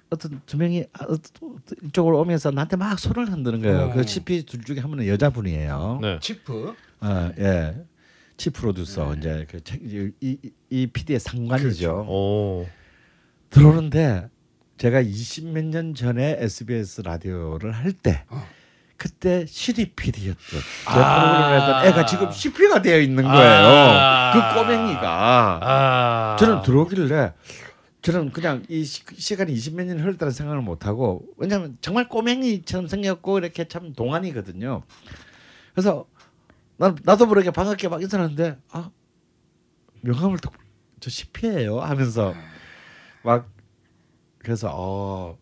어떤 두 명이 아, 어, 이쪽으로 오면서 나한테 막 손을 흔드는 거예요. 어. 그 CP 둘 중에 한 분은 여자분이에요. 네. 치프. 어, 예. 치 프로듀서 이제 그 책- 이, 이, 이 PD의 상관이죠. 오. 들어오는데 제가 20 몇 년 전에 SBS 라디오를 할때 어. 그때 CD PD였던 제 아. 프로그램을 했던 애가 지금 CP가 되어 있는 거예요. 아. 그 꼬맹이가 아. 저는 들어오길래 저는 그냥 이 시, 간이 20몇 년 흘렀다는 생각을 못 하고 왜냐하면 정말 꼬맹이처럼 생겼고 이렇게 참 동안이거든요. 그래서 난 나도 모르게 반갑게 막 인사하는데 아 명함을 딱 저 CP예요 하면서 막 그래서 어.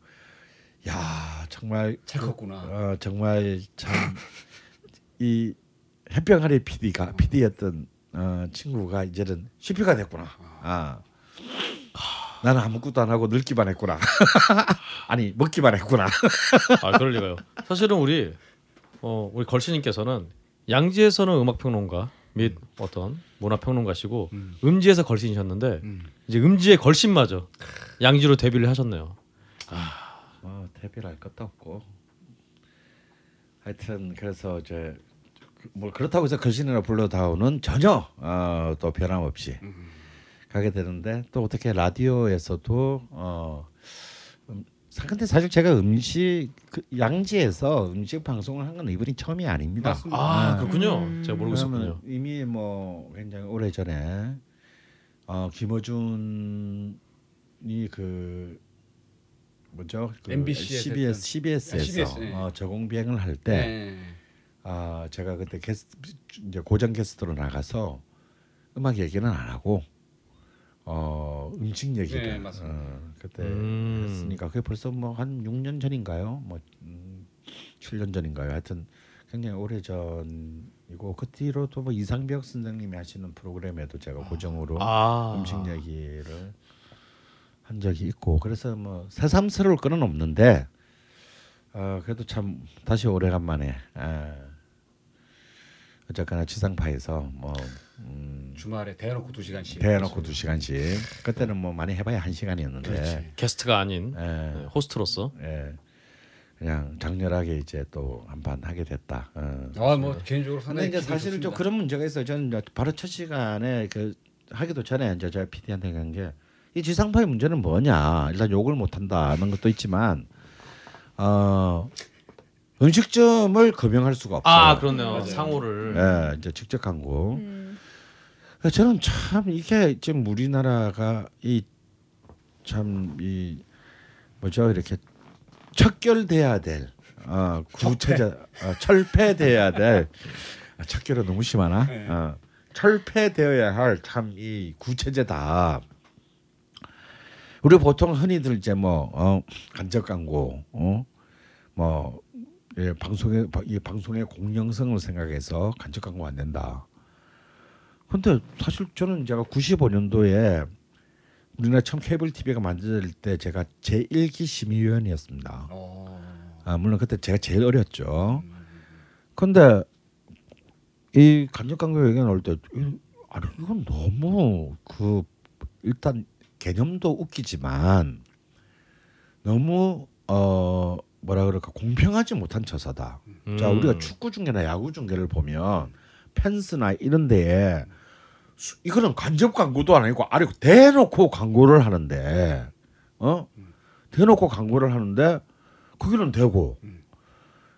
야 정말 잘 컸구나. 어, 정말 참 이 햇병아리 PD가 PD였던 어, 친구가 이제는 CP가 됐구나. 아. 나는 아무것도 안 하고 늙기만 했구나. 아니 먹기만 했구나. 아 그럴 리가요. 사실은 우리 어 우리 걸신님께서는 양지에서는 음악 평론가 및 어떤 문화 평론가시고 음. 지에서 걸신이셨는데 음. 이제 음지의 걸신마저 양지로 데뷔를 하셨네요. 뭐 대비할 것도 없고. 하여튼 그래서 이제 뭐 그렇다고 해서 걸신이라 불러다오는 전혀 어, 또 변함없이 가게 되는데 또 어떻게 라디오에서도 어 음, 사- 근데 사실 제가 음식 그 양지에서 음식 방송을 한 건 이번이 처음이 아닙니다. 맞습니다. 아 네. 그렇군요. 음. 제가 모르고 있었군요. 이미 뭐 굉장히 오래 전에 어 김어준이 그 뭐죠? 그 MBC 에서 CBS CBS에서 아, CBS, 네. 어, 저공 비행을 할때 네. 아 제가 그때 게스트 이제 고정 게스트로 나가서 음악 얘기는 안 하고 어 음식 얘기를 네. 어, 그때 음. 했으니까 그게 벌써 뭐 한 6년 전인가요? 뭐 음, 7년 전인가요? 하여튼 굉장히 오래 전이고 그 뒤로 또 뭐 이상벽 선생님이 하시는 프로그램에도 제가 고정으로 아 음식 얘기를 한 적이 있고 그래서 뭐 새삼스러울 거는 없는데 어, 그래도 참 다시 오래간만에 에, 어쨌거나 지상파에서 뭐 음, 주말에 대놓고 두 시간씩. 대놓고 두 시간씩 그때는 뭐 많이 해봐야 한 시간이었는데 그렇지. 게스트가 아닌 예, 네, 호스트로서 예, 그냥 장렬하게 이제 또 한판 하게 됐다. 어. 아뭐 개인적으로 근데 상당히 이제 사실은 좀 좋습니다. 그런 문제가 있어요. 저는 바로 첫 시간에 그 하기도 전에 이제 제가 PD한테 간게 이 지상파의 문제는 뭐냐. 일단 욕을 못 한다는 것도 있지만 어 음식점을 금형할 수가 없어요. 아 그렇네요. 맞아요. 상호를 예, 이제 직접 광고. 음. 저는 참 이게 지금 우리나라가 이 참 이 뭐죠 이렇게 척결돼야 될 어, 구체자 어, 철폐돼야 될 아, 척결은 너무 심하나? 네. 어, 철폐되어야 할 참 이 구체제다. 우리 보통 흔히들 이제 뭐 어, 간접 광고, 어 뭐 예, 방송의 이 방송의 공영성을 생각해서 간접 광고 안 된다. 근데 사실 저는 제가 95년도에 우리나라 처음 케이블 TV가 만들어질 때 제가 제1기 심의위원이었습니다. 어. 아, 물론 그때 제가 제일 어렸죠. 근데 이 간접 광고 얘기 나올 때 이- 아니 이건 너무 그 일단 개념도 웃기지만 너무 어 뭐라 그럴까 공평하지 못한 처사다. 자 음. 우리가 축구 중계나 야구 중계를 보면 펜스나 이런 데에 수- 이거는 간접 광고도 아니고 아니 대놓고 광고를 하는데 어 대놓고 광고를 하는데 거기는 되고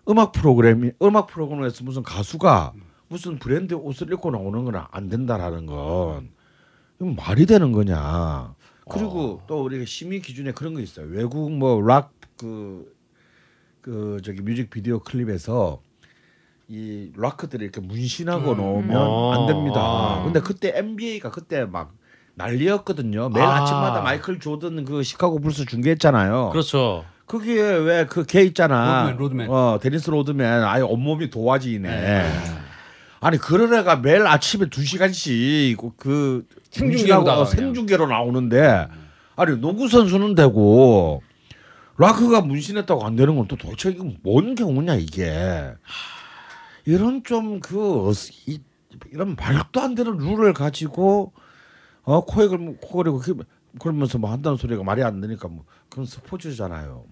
음악 프로그램이 음악 프로그램에서 무슨 가수가 무슨 브랜드 옷을 입고 나오는 건 안 된다라는 건 말이 되는 거냐 그리고 또 우리가 심의 기준에 그런 거 있어요 외국 뭐락그그 저기 뮤직비디오 클립에서 이 락커들이 이렇게 문신하고 음. 나오면 어. 안 됩니다. 아. 근데 그때 NBA가 그때 막 난리였거든요. 매일 아. 아. 침마다 마이클 조던 그 시카고 불스 중계했잖아요. 그렇죠. 거기에 왜그 걔 있잖아. 로드맨, 로드맨. 어, 데니스 로드맨. 아예 온몸이 도화지네. 아니 그런 애가 매일 아침에 두 시간씩 그 생중계로 문신하고 나와요, 생중계로 나오는데 아니 농구 선수는 되고 락커가 문신했다고 안 되는 건 또 도대체 이건 뭔 경우냐 이게 이런 좀 그 이런 말도 안 되는 룰을 가지고 어 코에 걸면 코 걸리고 그- 그러면서 뭐 한다는 소리가 말이 안 되니까 뭐 그건 스포츠잖아요.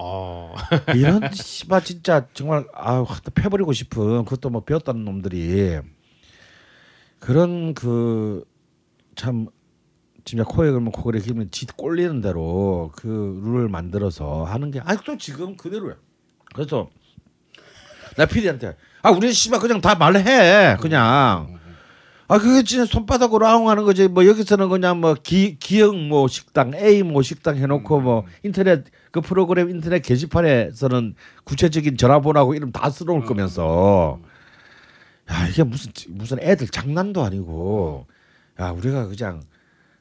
어. 이런 씨발 진짜 정말 아우 확 패버리고 싶은 그것도 뭐 배웠다는 놈들이 그런 그 참 진짜 코에 걸면 코걸이 길면 지 꼴리는 대로 그 룰을 만들어서 하는 게 아직도 지금 그대로야. 그래서 나 피디한테 아 우리 씨발 그냥 다 말해 그냥 아 그게 진짜 손바닥으로 아웅하는 거지. 뭐 여기서는 그냥 뭐 기 기영 뭐 식당 A 뭐 식당 해놓고 뭐 인터넷 그 프로그램 인터넷 게시판에서는 구체적인 전화번호하고 이름 다 써놓을 거면서. 야 이게 무슨 무슨 애들 장난도 아니고. 야 우리가 그냥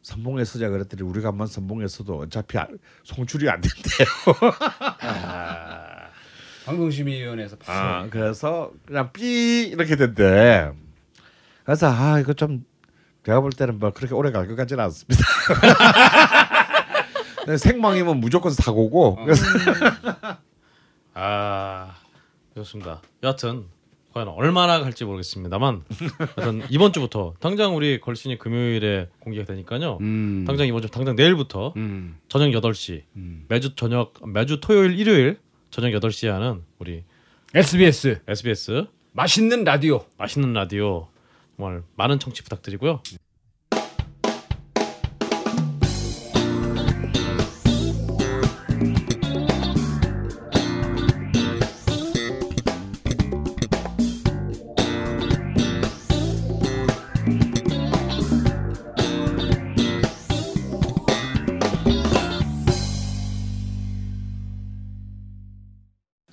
선봉에 서자 그랬더니 우리가 한번 선봉에 서도 어차피 아- 송출이 안 된대요. 방송심의위원회에서 아 그래서 그냥 삐 이렇게 된대. 그래서 아 이거 좀 제가 볼 때는 뭐 그렇게 오래 갈 것 같지는 않습니다. 근데 생방이면 무조건 사고고 그래서 아 좋습니다. 여하튼 과연 얼마나 갈지 모르겠습니다만 하여튼 이번 주부터 당장 우리 걸신이 금요일에 공개가 되니까요. 음. 당장 이번 주 당장 내일부터 음. 저녁 8시 음. 매주 저녁 매주 토요일 일요일 저녁 8시에 하는 우리 SBS SBS 맛있는 라디오. 맛있는 라디오 정말 많은 청취 부탁드리고요.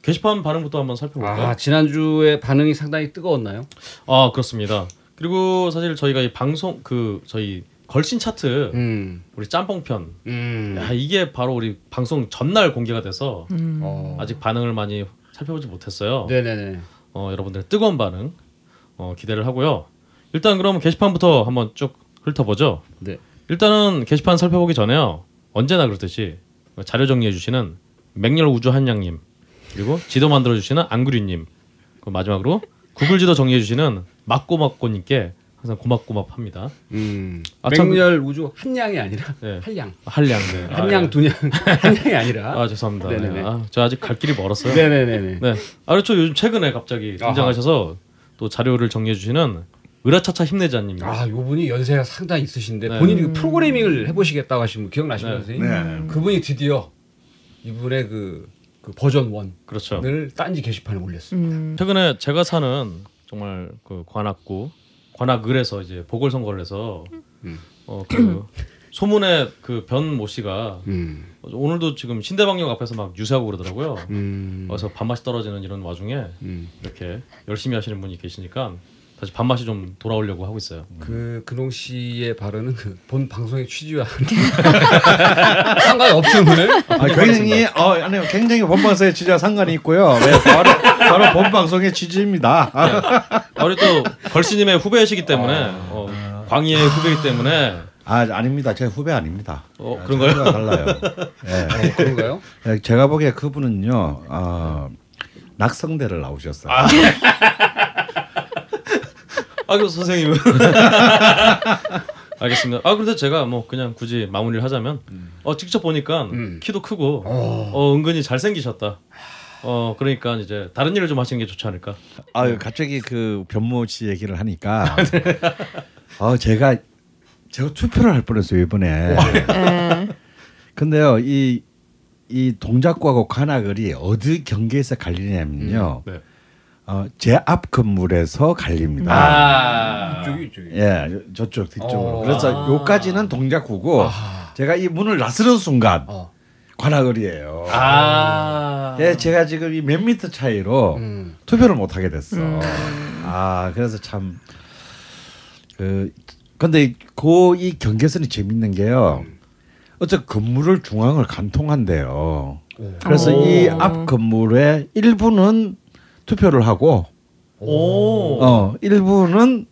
게시판 반응부터 한번 살펴볼까요? 아 지난주에 반응이 상당히 뜨거웠나요? 아 그렇습니다. 그리고 사실 저희가 이 방송 그 저희 걸신 차트 음. 우리 짬뽕 편. 음. 야 이게 바로 우리 방송 전날 공개가 돼서 음. 어. 아직 반응을 많이 살펴보지 못했어요. 네네네. 어 여러분들의 뜨거운 반응 어, 기대를 하고요. 일단 그럼 게시판부터 한번 쭉 훑어보죠. 네. 일단은 게시판 살펴보기 전에요. 언제나 그렇듯이 자료 정리해 주시는 맹렬 우주 한양님 그리고 지도 만들어 주시는 안구리님 그 마지막으로 구글 지도 정리해 주시는 막고막고님께 항상 고맙고맙합니다. 음. 아, 참- 맹렬 우주 한 양이 아니라 네. 한양. 한량 네. 아, 한양 예. 두냥 한양이 아니라. 아 죄송합니다. 네네네. 네. 아, 저 아직 갈 길이 멀었어요. 네네네네. 네. 아 그렇죠. 요즘 최근에 갑자기 등장하셔서 또 자료를 정리해 주시는 으라차차 힘내자님. 아, 요 분이 연세가 상당히 있으신데 네. 본인이 그 프로그래밍을 해보시겠다고 하신 분 기억나시나요, 네. 선생님? 네. 그분이 드디어 이분의 그, 그 버전 1을 그렇죠. 딴지 게시판에 올렸어요. 음. 최근에 제가 사는 정말 그 관악구 관악을에서 이제 보궐선거를 해서 음. 어그 소문의 그변 모 씨가 음. 오늘도 지금 신대방역 앞에서 막 유세하고 그러더라고요. 음. 그래서 밥맛이 떨어지는 이런 와중에 음. 이렇게 열심히 하시는 분이 계시니까 다시 밥맛이 좀 돌아오려고 하고 있어요. 그 근홍 씨의 발언은 그 본 방송의 취지와 상관이 없음을 아, 굉장히 어 아니요 굉장히 본 방송의 취지와 상관이 있고요. 네, 바로 바로 본 방송의 취지입니다. 아, 아, 우리 또 걸씨님의 후배이시기 때문에 어, 광희의 후배이기 때문에 아 아닙니다. 제 후배 아닙니다. 어, 아, 그런가요? 저희가 달라요. 예. 어, 그런가요? 예, 제가 보기에 그분은요 어, 낙성대를 나오셨어요. 아, 그 선생님은 알겠습니다. 아, 그런데 제가 뭐 그냥 굳이 마무리를 하자면 어 직접 보니까 음. 키도 크고 어 은근히 잘 생기셨다. 어 그러니까 이제 다른 일을 좀 하시는 게 좋지 않을까. 아 갑자기 그 변모 씨 얘기를 하니까 어 제가 제가 투표를 할 뻔했어요 이번에. 에. 근데요 이 이 동작구하고 관악을이 어디 경계에서 갈리냐면요. 네. 어, 제 앞 건물에서 갈립니다. 아, 이쪽이 이쪽이. 예, 저쪽 뒤쪽으로. 어. 그래서 요까지는 동작구고 제가 이 문을 나서는 순간 어. 관악을이에요. 아. 예, 제가 지금 이 몇 미터 차이로 음. 투표를 못 하게 됐어. 아, 그래서 참 그, 근데 그이 경계선이 재밌는 게요. 어째 건물을 중앙을 간통한대요. 그래서 오. 이앞 건물의 일부는 투표를 하고 오. 어 일부는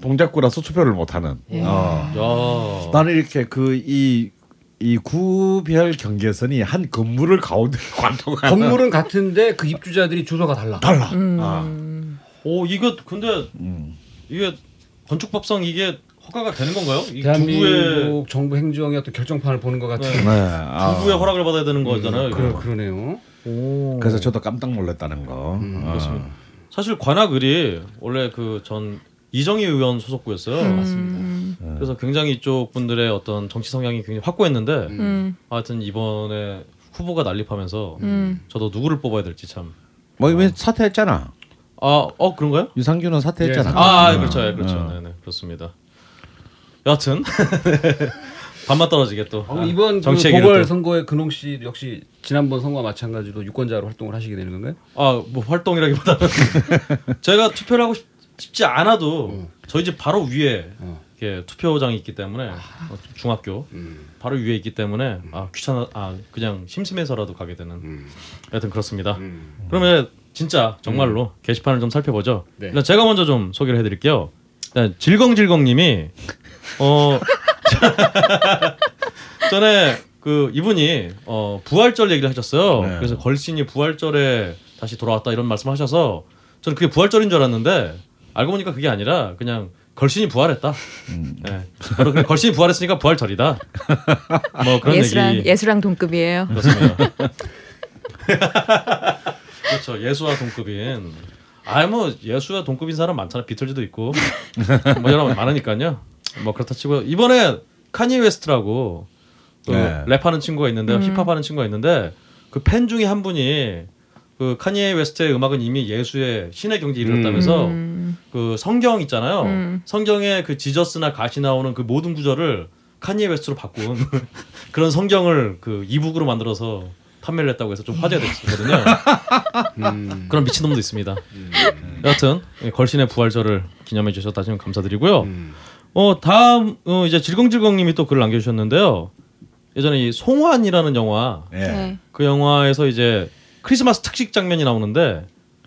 동작구라서 투표를 못 하는. 예. 어. 야. 나는 이렇게 그이 이 구별 경계선이 한 건물을 가운데 관통하는 건물은 같은데 그 입주자들이 주소가 달라. 달라. 음. 아. 오 이거 근데 음. 이게 건축법상 이게 허가가 되는 건가요? 이 대한민국 정부 행정의 어떤 결정판을 보는 것 같은 네. 네. 아. 주부의 허락을 받아야 되는 거잖아요. 그러, 이거. 그러네요. 오. 그래서 저도 깜짝 놀랐다는 거. 음, 어. 그렇습니다. 사실 관악을이 원래 그 전 이정희 의원 소속구였어요. 음, 그래서 굉장히 이쪽 분들의 어떤 정치 성향이 굉장히 확고했는데 음, 하여튼 이번에 후보가 난립하면서 음. 저도 누구를 뽑아야 될지 참. 뭐 이번 사퇴했잖아. 아, 어 그런가요? 유상균은 사퇴했잖아. 예, 아, 어. 그렇죠, 예, 그렇죠, 어. 네, 네, 그렇습니다. 여하튼 반만 떨어지게 또 어, 아, 이번 그 보궐 또. 선거에 근홍 씨 역시 지난번 선거와 마찬가지로 유권자로 활동을 하시게 되는 건가요? 아, 뭐 활동이라기보다는 제가 투표를 하고 싶, 지 않아도 저희 집 바로 위에 어. 이렇게 투표장이 있기 때문에 어, 중학교 음. 바로 위에 있기 때문에 아 귀찮아 아 그냥 심심해서라도 가게 되는 음. 여하튼 그렇습니다. 음. 그러면 진짜 정말로 게시판을 좀 살펴보죠. 네. 일단 제가 먼저 좀 소개를 해드릴게요. 일단 질겅질겅님이 어 전에 그 이분이 어 부활절 얘기를 하셨어요. 네. 그래서 걸신이 부활절에 다시 돌아왔다 이런 말씀하셔서 저는 그게 부활절인 줄 알았는데 알고 보니까 그게 아니라 그냥 걸신이 부활했다. 네. 바로 그냥 걸신이 부활했으니까 부활절이다. 뭐 그런 예수랑 얘기. 예수랑 동급이에요. 그렇습니다. 그렇죠. 예수와 동급인. 아뭐 예수와 동급인 사람 많잖아. 비틀즈도 있고 뭐 여러 많으니까요. 뭐 그렇다 치고 이번에 카니 웨스트라고 그 네. 랩하는 친구가 있는데 음. 힙합하는 친구가 있는데 그 팬 중에 한 분이 그 카니에 웨스트의 음악은 이미 예수의 신의 경지에 이르렀다면서 음, 그 성경 있잖아요. 음. 성경에 그 Jesus나 God이 나오는 그 모든 구절을 카니에 웨스트로 바꾼 그런 성경을 그 e-book으로 만들어서 판매를 했다고 해서 좀 화제가 됐었거든요. 음. 그런 미친놈도 있습니다. 여하튼 예, 걸신의 부활절을 기념해 주셔서 다시 한번 감사드리고요. 음. 어 다음 어, 이제 질겅질겅님이 또 글을 남겨주셨는데요. 예전에 이 송환이라는 영화 예. 네. 그 영화에서 이제 크리스마스 특식 장면이 나오는데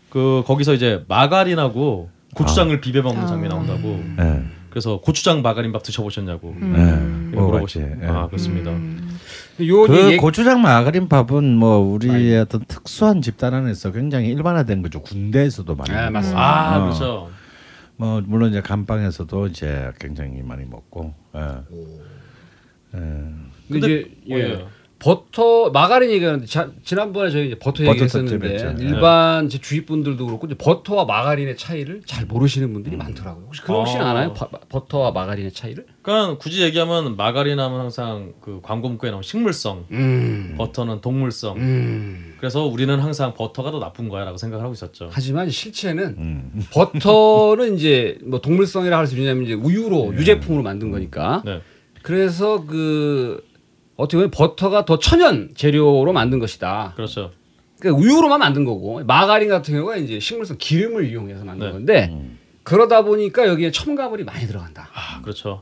그 거기서 이제 마가린하고 고추장을 비벼 먹는 아. 장면이 나온다고. 예. 그래서 고추장 마가린밥 드셔보셨냐고 음. 예. 먹어봤지. 물어보시. 예. 아 그렇습니다. 음. 요그 얘기- 고추장 마가린 밥은 뭐 우리의 어떤 특수한 집단 안에서 굉장히 일반화된 거죠. 군대에서도 많이. 아. 맞습니다. 아 어. 그렇죠. 뭐 물론 이제 감방에서도 이제 굉장히 많이 먹고. 예. 예. 근데 이제 어, 예. 예. 버터 마가린 얘기하는데 자, 지난번에 저희 이제 버터 버터 얘기했었는데 특집했죠. 일반 제 주위 분들도 그렇고 이제 버터와 마가린의 차이를 잘 모르시는 분들이 많더라고요. 혹시 그런 혹시 아. 아나요? 바- 버터와 마가린의 차이를? 그러니까 굳이 얘기하면 마가린 하면 항상 그 광고 문구에 나오는 식물성, 음. 버터는 동물성. 음. 그래서 우리는 항상 버터가 더 나쁜 거야라고 생각을 하고 있었죠. 하지만 실체는 음. 버터는 이제 뭐 동물성이라 할 수 있냐면 이제 우유로 유제품으로 만든 거니까. 네. 그래서 그 어떻게 보면 버터가 더 천연 재료로 만든 것이다. 그렇죠. 그러니까 우유로만 만든 거고 마가린 같은 경우가 이제 식물성 기름을 이용해서 만든 네. 건데 그러다 보니까 여기에 첨가물이 많이 들어간다. 아 그렇죠.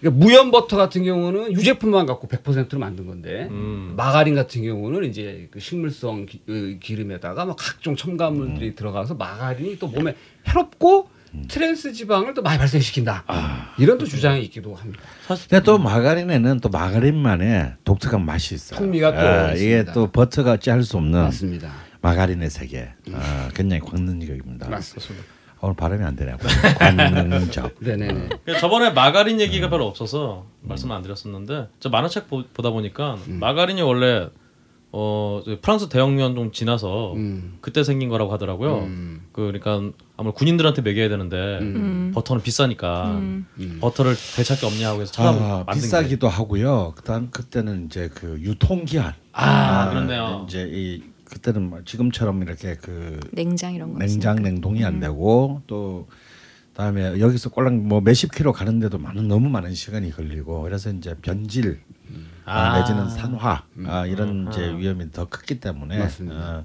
그러니까 무염 버터 같은 경우는 유제품만 갖고 100%로 만든 건데 음. 마가린 같은 경우는 이제 그 식물성 기, 그 기름에다가 막 각종 첨가물들이 음. 들어가서 마가린이 또 몸에 해롭고 트랜스 지방을 또 많이 발생시킨다. 아. 이런 또 주장이 있기도 합니다. 근데 또 마가린에는 또 마가린만의 독특한 맛이 있어요. 풍미가 또 예, 이게. 또 버터같이 할수 없는 맞습니다. 마가린의 세계. 아, 굉장히 광능적입니다. 맞습니다. 오늘 발음이 안 되네요. 광능적. 네네네. 그러니까 저번에 마가린 얘기가 별로 없어서 말씀 안 드렸었는데 저 만화책 보, 보다 보니까 마가린이 원래 어 프랑스 대혁명 좀 지나서 음. 그때 생긴 거라고 하더라고요. 음. 그 그러니까 아무래도 군인들한테 먹여야 되는데 음. 버터는 비싸니까 음. 음. 버터를 되찾기 없냐 하고 해서 찾아 아, 만든 게. 비싸기도 하고요. 그다음 그때는 이제 그 유통기한. 아, 그렇네요. 이제 이 그때는 뭐 지금처럼 이렇게 그 냉장 이런 거 냉장 없으니까. 냉동이 안 되고 또그 다음에 여기서 꼴랑 뭐 몇십 킬로 가는데도 많은 너무 많은 시간이 걸리고 그래서 이제 변질 아, 아. 내지는 산화 아, 이런 음. 이제 위험이 더 컸기 때문에 맞습니다. 어,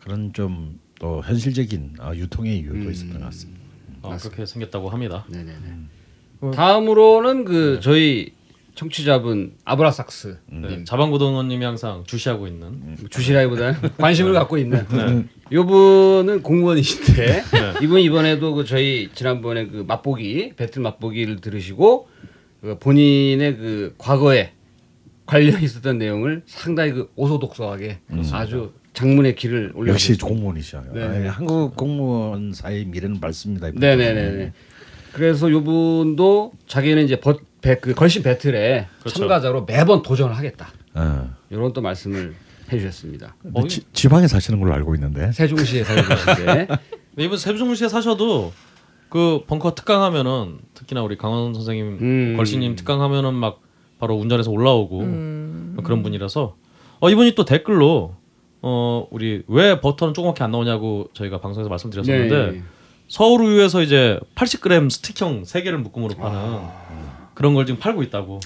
그런 좀 또 현실적인 어, 유통의 이유도 음. 있었던 것 같습니다. 어, 그렇게 생겼다고 합니다. 네네네. 음. 다음으로는 그 저희 청취자분 아브라삭스 네, 자방고등원님이 항상 주시하고 있는 주시라기보다는 관심을 갖고 있는 네. 이분은 공무원이신데 이분 이번에도 그 저희 지난번에 그 맛보기 배틀 맛보기를 들으시고 그 본인의 그 과거에 관련 있었던 내용을 상당히 그 오소독소하게 아주 장문의 길을 올려. 역시 공무원이셔. 네. 한국 공무원 사의 미래는 밝습니다. 네네네. 그래서 이분도 자기는 이제 버, 배, 그 걸신 배틀에 그렇죠. 참가자로 매번 도전을 하겠다. 어. 이런 또 말씀을 해주셨습니다. 근데 지, 지방에 사시는 걸로 알고 있는데. 세종시에 근데 이번 세종시에 사셔도 그 벙커 특강하면은 특히나 우리 강원 선생님 음. 걸신님 특강하면은 막 바로 운전해서 올라오고 음. 그런 분이라서 어 이분이 또 댓글로 어 우리 왜 버터는 조그맣게 안 나오냐고 저희가 방송에서 말씀드렸었는데 네. 서울 우유에서 이제 80g 스틱형 세 개를 묶음으로 파는 그런 걸 지금 팔고 있다고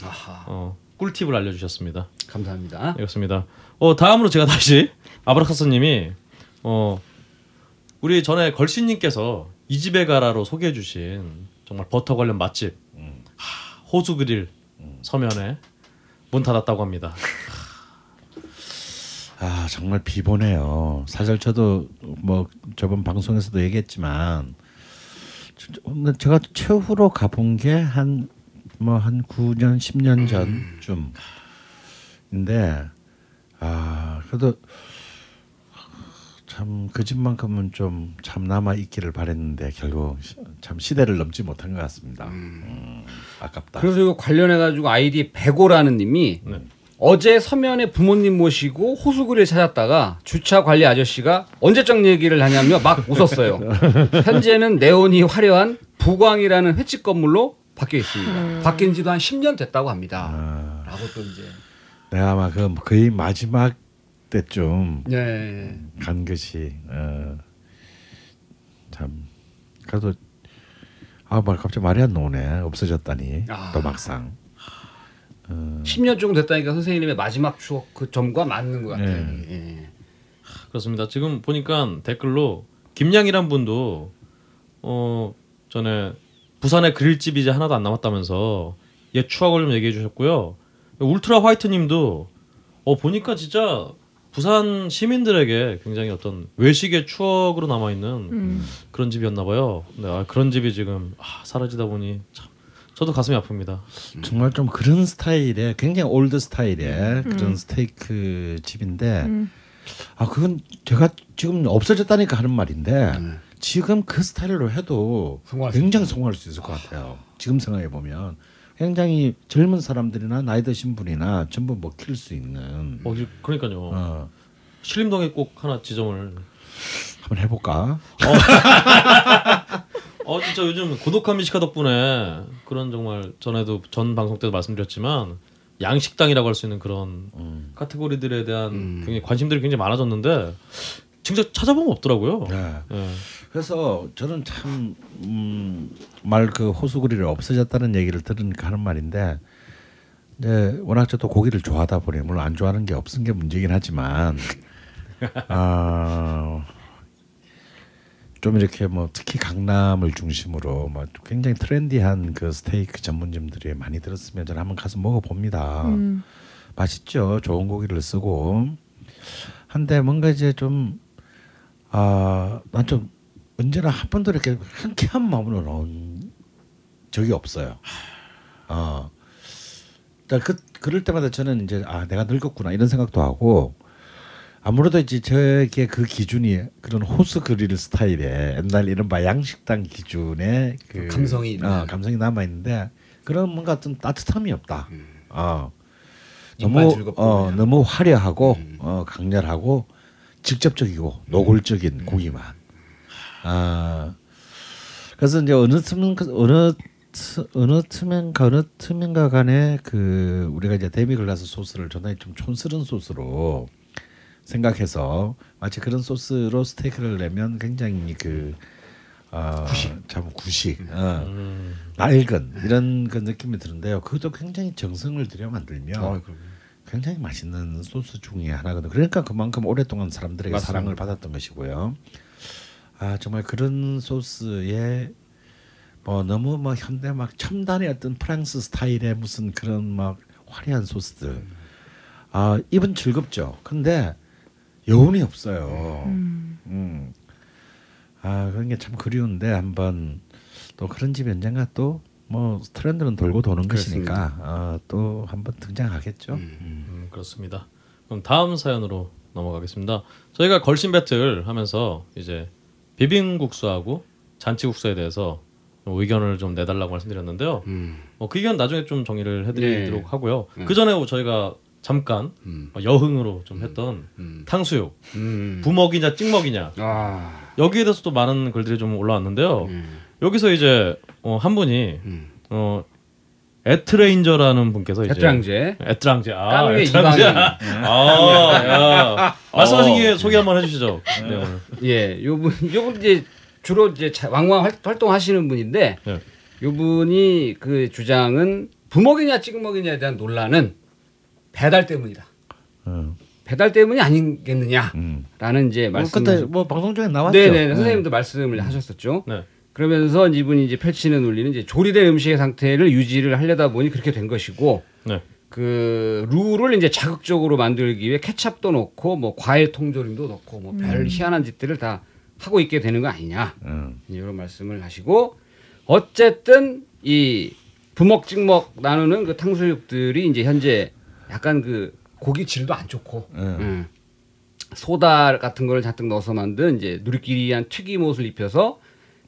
어 꿀팁을 알려주셨습니다. 감사합니다. 그렇습니다. 어 다음으로 제가 다시 아브라카스님이 어 우리 전에 걸신님께서 이 집에 가라로 소개해주신 정말 버터 관련 맛집 하, 호수 그릴 서면에 문 닫았다고 합니다. 아 정말 비보네요. 사실 저도 뭐 저번 방송에서도 얘기했지만 제가 최후로 가본 게 한 뭐한 9년 10년 전쯤인데 아 그래도 참 그 집만큼은 좀 참 남아 있기를 바랬는데 결국 시- 참 시대를 넘지 못한 것 같습니다. 음, 아깝다. 그래서 이거 관련해 가지고 아이디 백오라는 님이 네. 어제 서면에 부모님 모시고 호수구리를 찾았다가 주차 관리 아저씨가 언제적 얘기를 하냐며 막 웃었어요. 현재는 네온이 화려한 부광이라는 횟집 건물로 바뀌어 있습니다. 바뀐 지도 한 10년 됐다고 합니다. 아, 라고 또 이제 내가 아마 그 거의 마지막 때쯤 네. 간 것이 어, 참 그래도 아말 갑자기 말이 안 나오네 없어졌다니 아. 또 막상 10년 정도 됐다니까 선생님의 마지막 추억 그 점과 맞는 것 같아요. 네. 예. 그렇습니다. 지금 보니까 댓글로 김양이란 분도 어 전에 부산에 그릴집이 이제 하나도 안 남았다면서 옛 추억을 좀 얘기해 주셨고요. 울트라 화이트님도 어 보니까 진짜 부산 시민들에게 굉장히 어떤 외식의 추억으로 남아 있는 음. 그런 집이었나 봐요. 근데 아, 그런 집이 지금 아, 사라지다 보니 참 저도 가슴이 아픕니다. 정말 좀 그런 스타일의 굉장히 old 스타일의 그런 스테이크 집인데 음. 아 그건 제가 지금 없어졌다니까 하는 말인데 음. 지금 그 스타일로 해도 굉장히 성공할 수 있을 것 같아요. 지금 생각해 보면 굉장히 젊은 사람들이나 나이 드신 분이나 전부 먹힐 수 있는 어 그러니까요. 어, 신림동에 꼭 하나 지점을 한번 해볼까? 어 진짜 요즘 고독한 미식가 덕분에 그런 정말 전에도 전 방송 때도 말씀드렸지만 양식당이라고 할 수 있는 그런 음. 카테고리들에 대한 음. 굉장히 관심들이 굉장히 많아졌는데 진짜 찾아보면 없더라고요. 네. 예. 그래서 저는 참 말 그 호수구리를 없어졌다는 얘기를 들으니까 하는 말인데 이제 워낙 저도 고기를 좋아하다 보니 물론 안 좋아하는 게 없은 게 문제긴 하지만 아, 좀 이렇게 뭐 특히 강남을 중심으로 뭐 굉장히 트렌디한 그 스테이크 전문점들이 많이 들었으면 저는 한번 가서 먹어봅니다. 음. 맛있죠. 좋은 고기를 쓰고 한데 뭔가 이제 좀 아, 난 좀 언제나 한 번도 이렇게 흔쾌한 마음으로 나온 적이 없어요. 어. 자, 그 그럴 때마다 저는 이제 아, 내가 늙었구나 이런 생각도 하고 아무래도 이제 저게 그 기준이 그런 호수 그릴 스타일의 옛날 이른바 양식당 기준의 그 감성이 있는. 어, 감성이 남아 있는데 그런 뭔가 어떤 따뜻함이 없다. 어. 입만 너무 어. 너무 화려하고 음. 어, 강렬하고 직접적이고 노골적인 고기만. 아 그래서 이제 어느 틈은 어느 트- 어느 틈인가 어느 틈인가 간에 그 우리가 이제 데미글라스 소스를 전에 좀 촌스러운 소스로 생각해서 마치 그런 소스로 스테이크를 내면 굉장히 그 어, 구식 참 구식 어, 음, 낡은 이런 그 느낌이 드는데요. 그것도 굉장히 정성을 들여 만들면 어. 굉장히 맛있는 소스 중에 하나거든요. 그러니까 그만큼 오랫동안 사람들에게 맞습니다. 사랑을 받았던 것이고요. 아 정말 그런 소스에 뭐 너무 뭐 현대 막 첨단의 어떤 프랑스 스타일의 무슨 그런 막 화려한 소스들. 아 입은 즐겁죠. 근데 여운이 없어요. 음. 음. 아 그런 게 참 그리운데 한번 또 그런 집 언젠가 또 뭐 트렌드는 돌고 도는 것이니까 어, 또 한번 등장하겠죠. 음. 음, 그렇습니다. 그럼 다음 사연으로 넘어가겠습니다. 저희가 걸신 배틀 하면서 이제 비빔국수하고 잔치국수에 대해서 좀 의견을 좀 내달라고 말씀드렸는데요. 음. 어, 그 의견 나중에 좀 정리를 해드리도록 네. 하고요. 네. 그 전에 저희가 잠깐 음. 어, 여흥으로 좀 했던 음. 탕수육 음. 부먹이냐 찍먹이냐 아. 여기에 대해서 또 많은 글들이 좀 올라왔는데요. 음. 여기서 이제 어, 한 분이 음. 어, 에트레인저라는 분께서 이제 배트랑제. 에트랑제 아 에트랑제. 아, 야. 말씀하신 어. 게 소개 한번 해주시죠. 네, 오늘. 예, 요분 요분 이제 주로 이제 자- 왕왕 활- 활동하시는 분인데 네. 요분이 그 주장은 부먹이냐 찍먹이냐에 대한 논란은 배달 때문이다. 어. 배달 때문이 아니겠느냐라는 음. 이제 뭐 말씀. 그때 뭐 방송 중에 나왔죠. 네네 선생님도 말씀을 하셨었죠. 네. 그러면서 이분이 이제 펼치는 논리는 이제 조리된 음식의 상태를 유지를 하려다 보니 그렇게 된 것이고 네. 그 룰을 이제 자극적으로 만들기 위해 케찹도 넣고 뭐 과일 통조림도 넣고 뭐별 희한한 짓들을 다 하고 있게 되는 거 아니냐 음. 이런 말씀을 하시고 어쨌든 이 부먹 찍먹 나누는 그 탕수육들이 이제 현재 약간 그 고기 질도 안 좋고 음. 음. 소다 같은 거를 잔뜩 넣어서 만든 이제 누리끼리한 튀김옷을 입혀서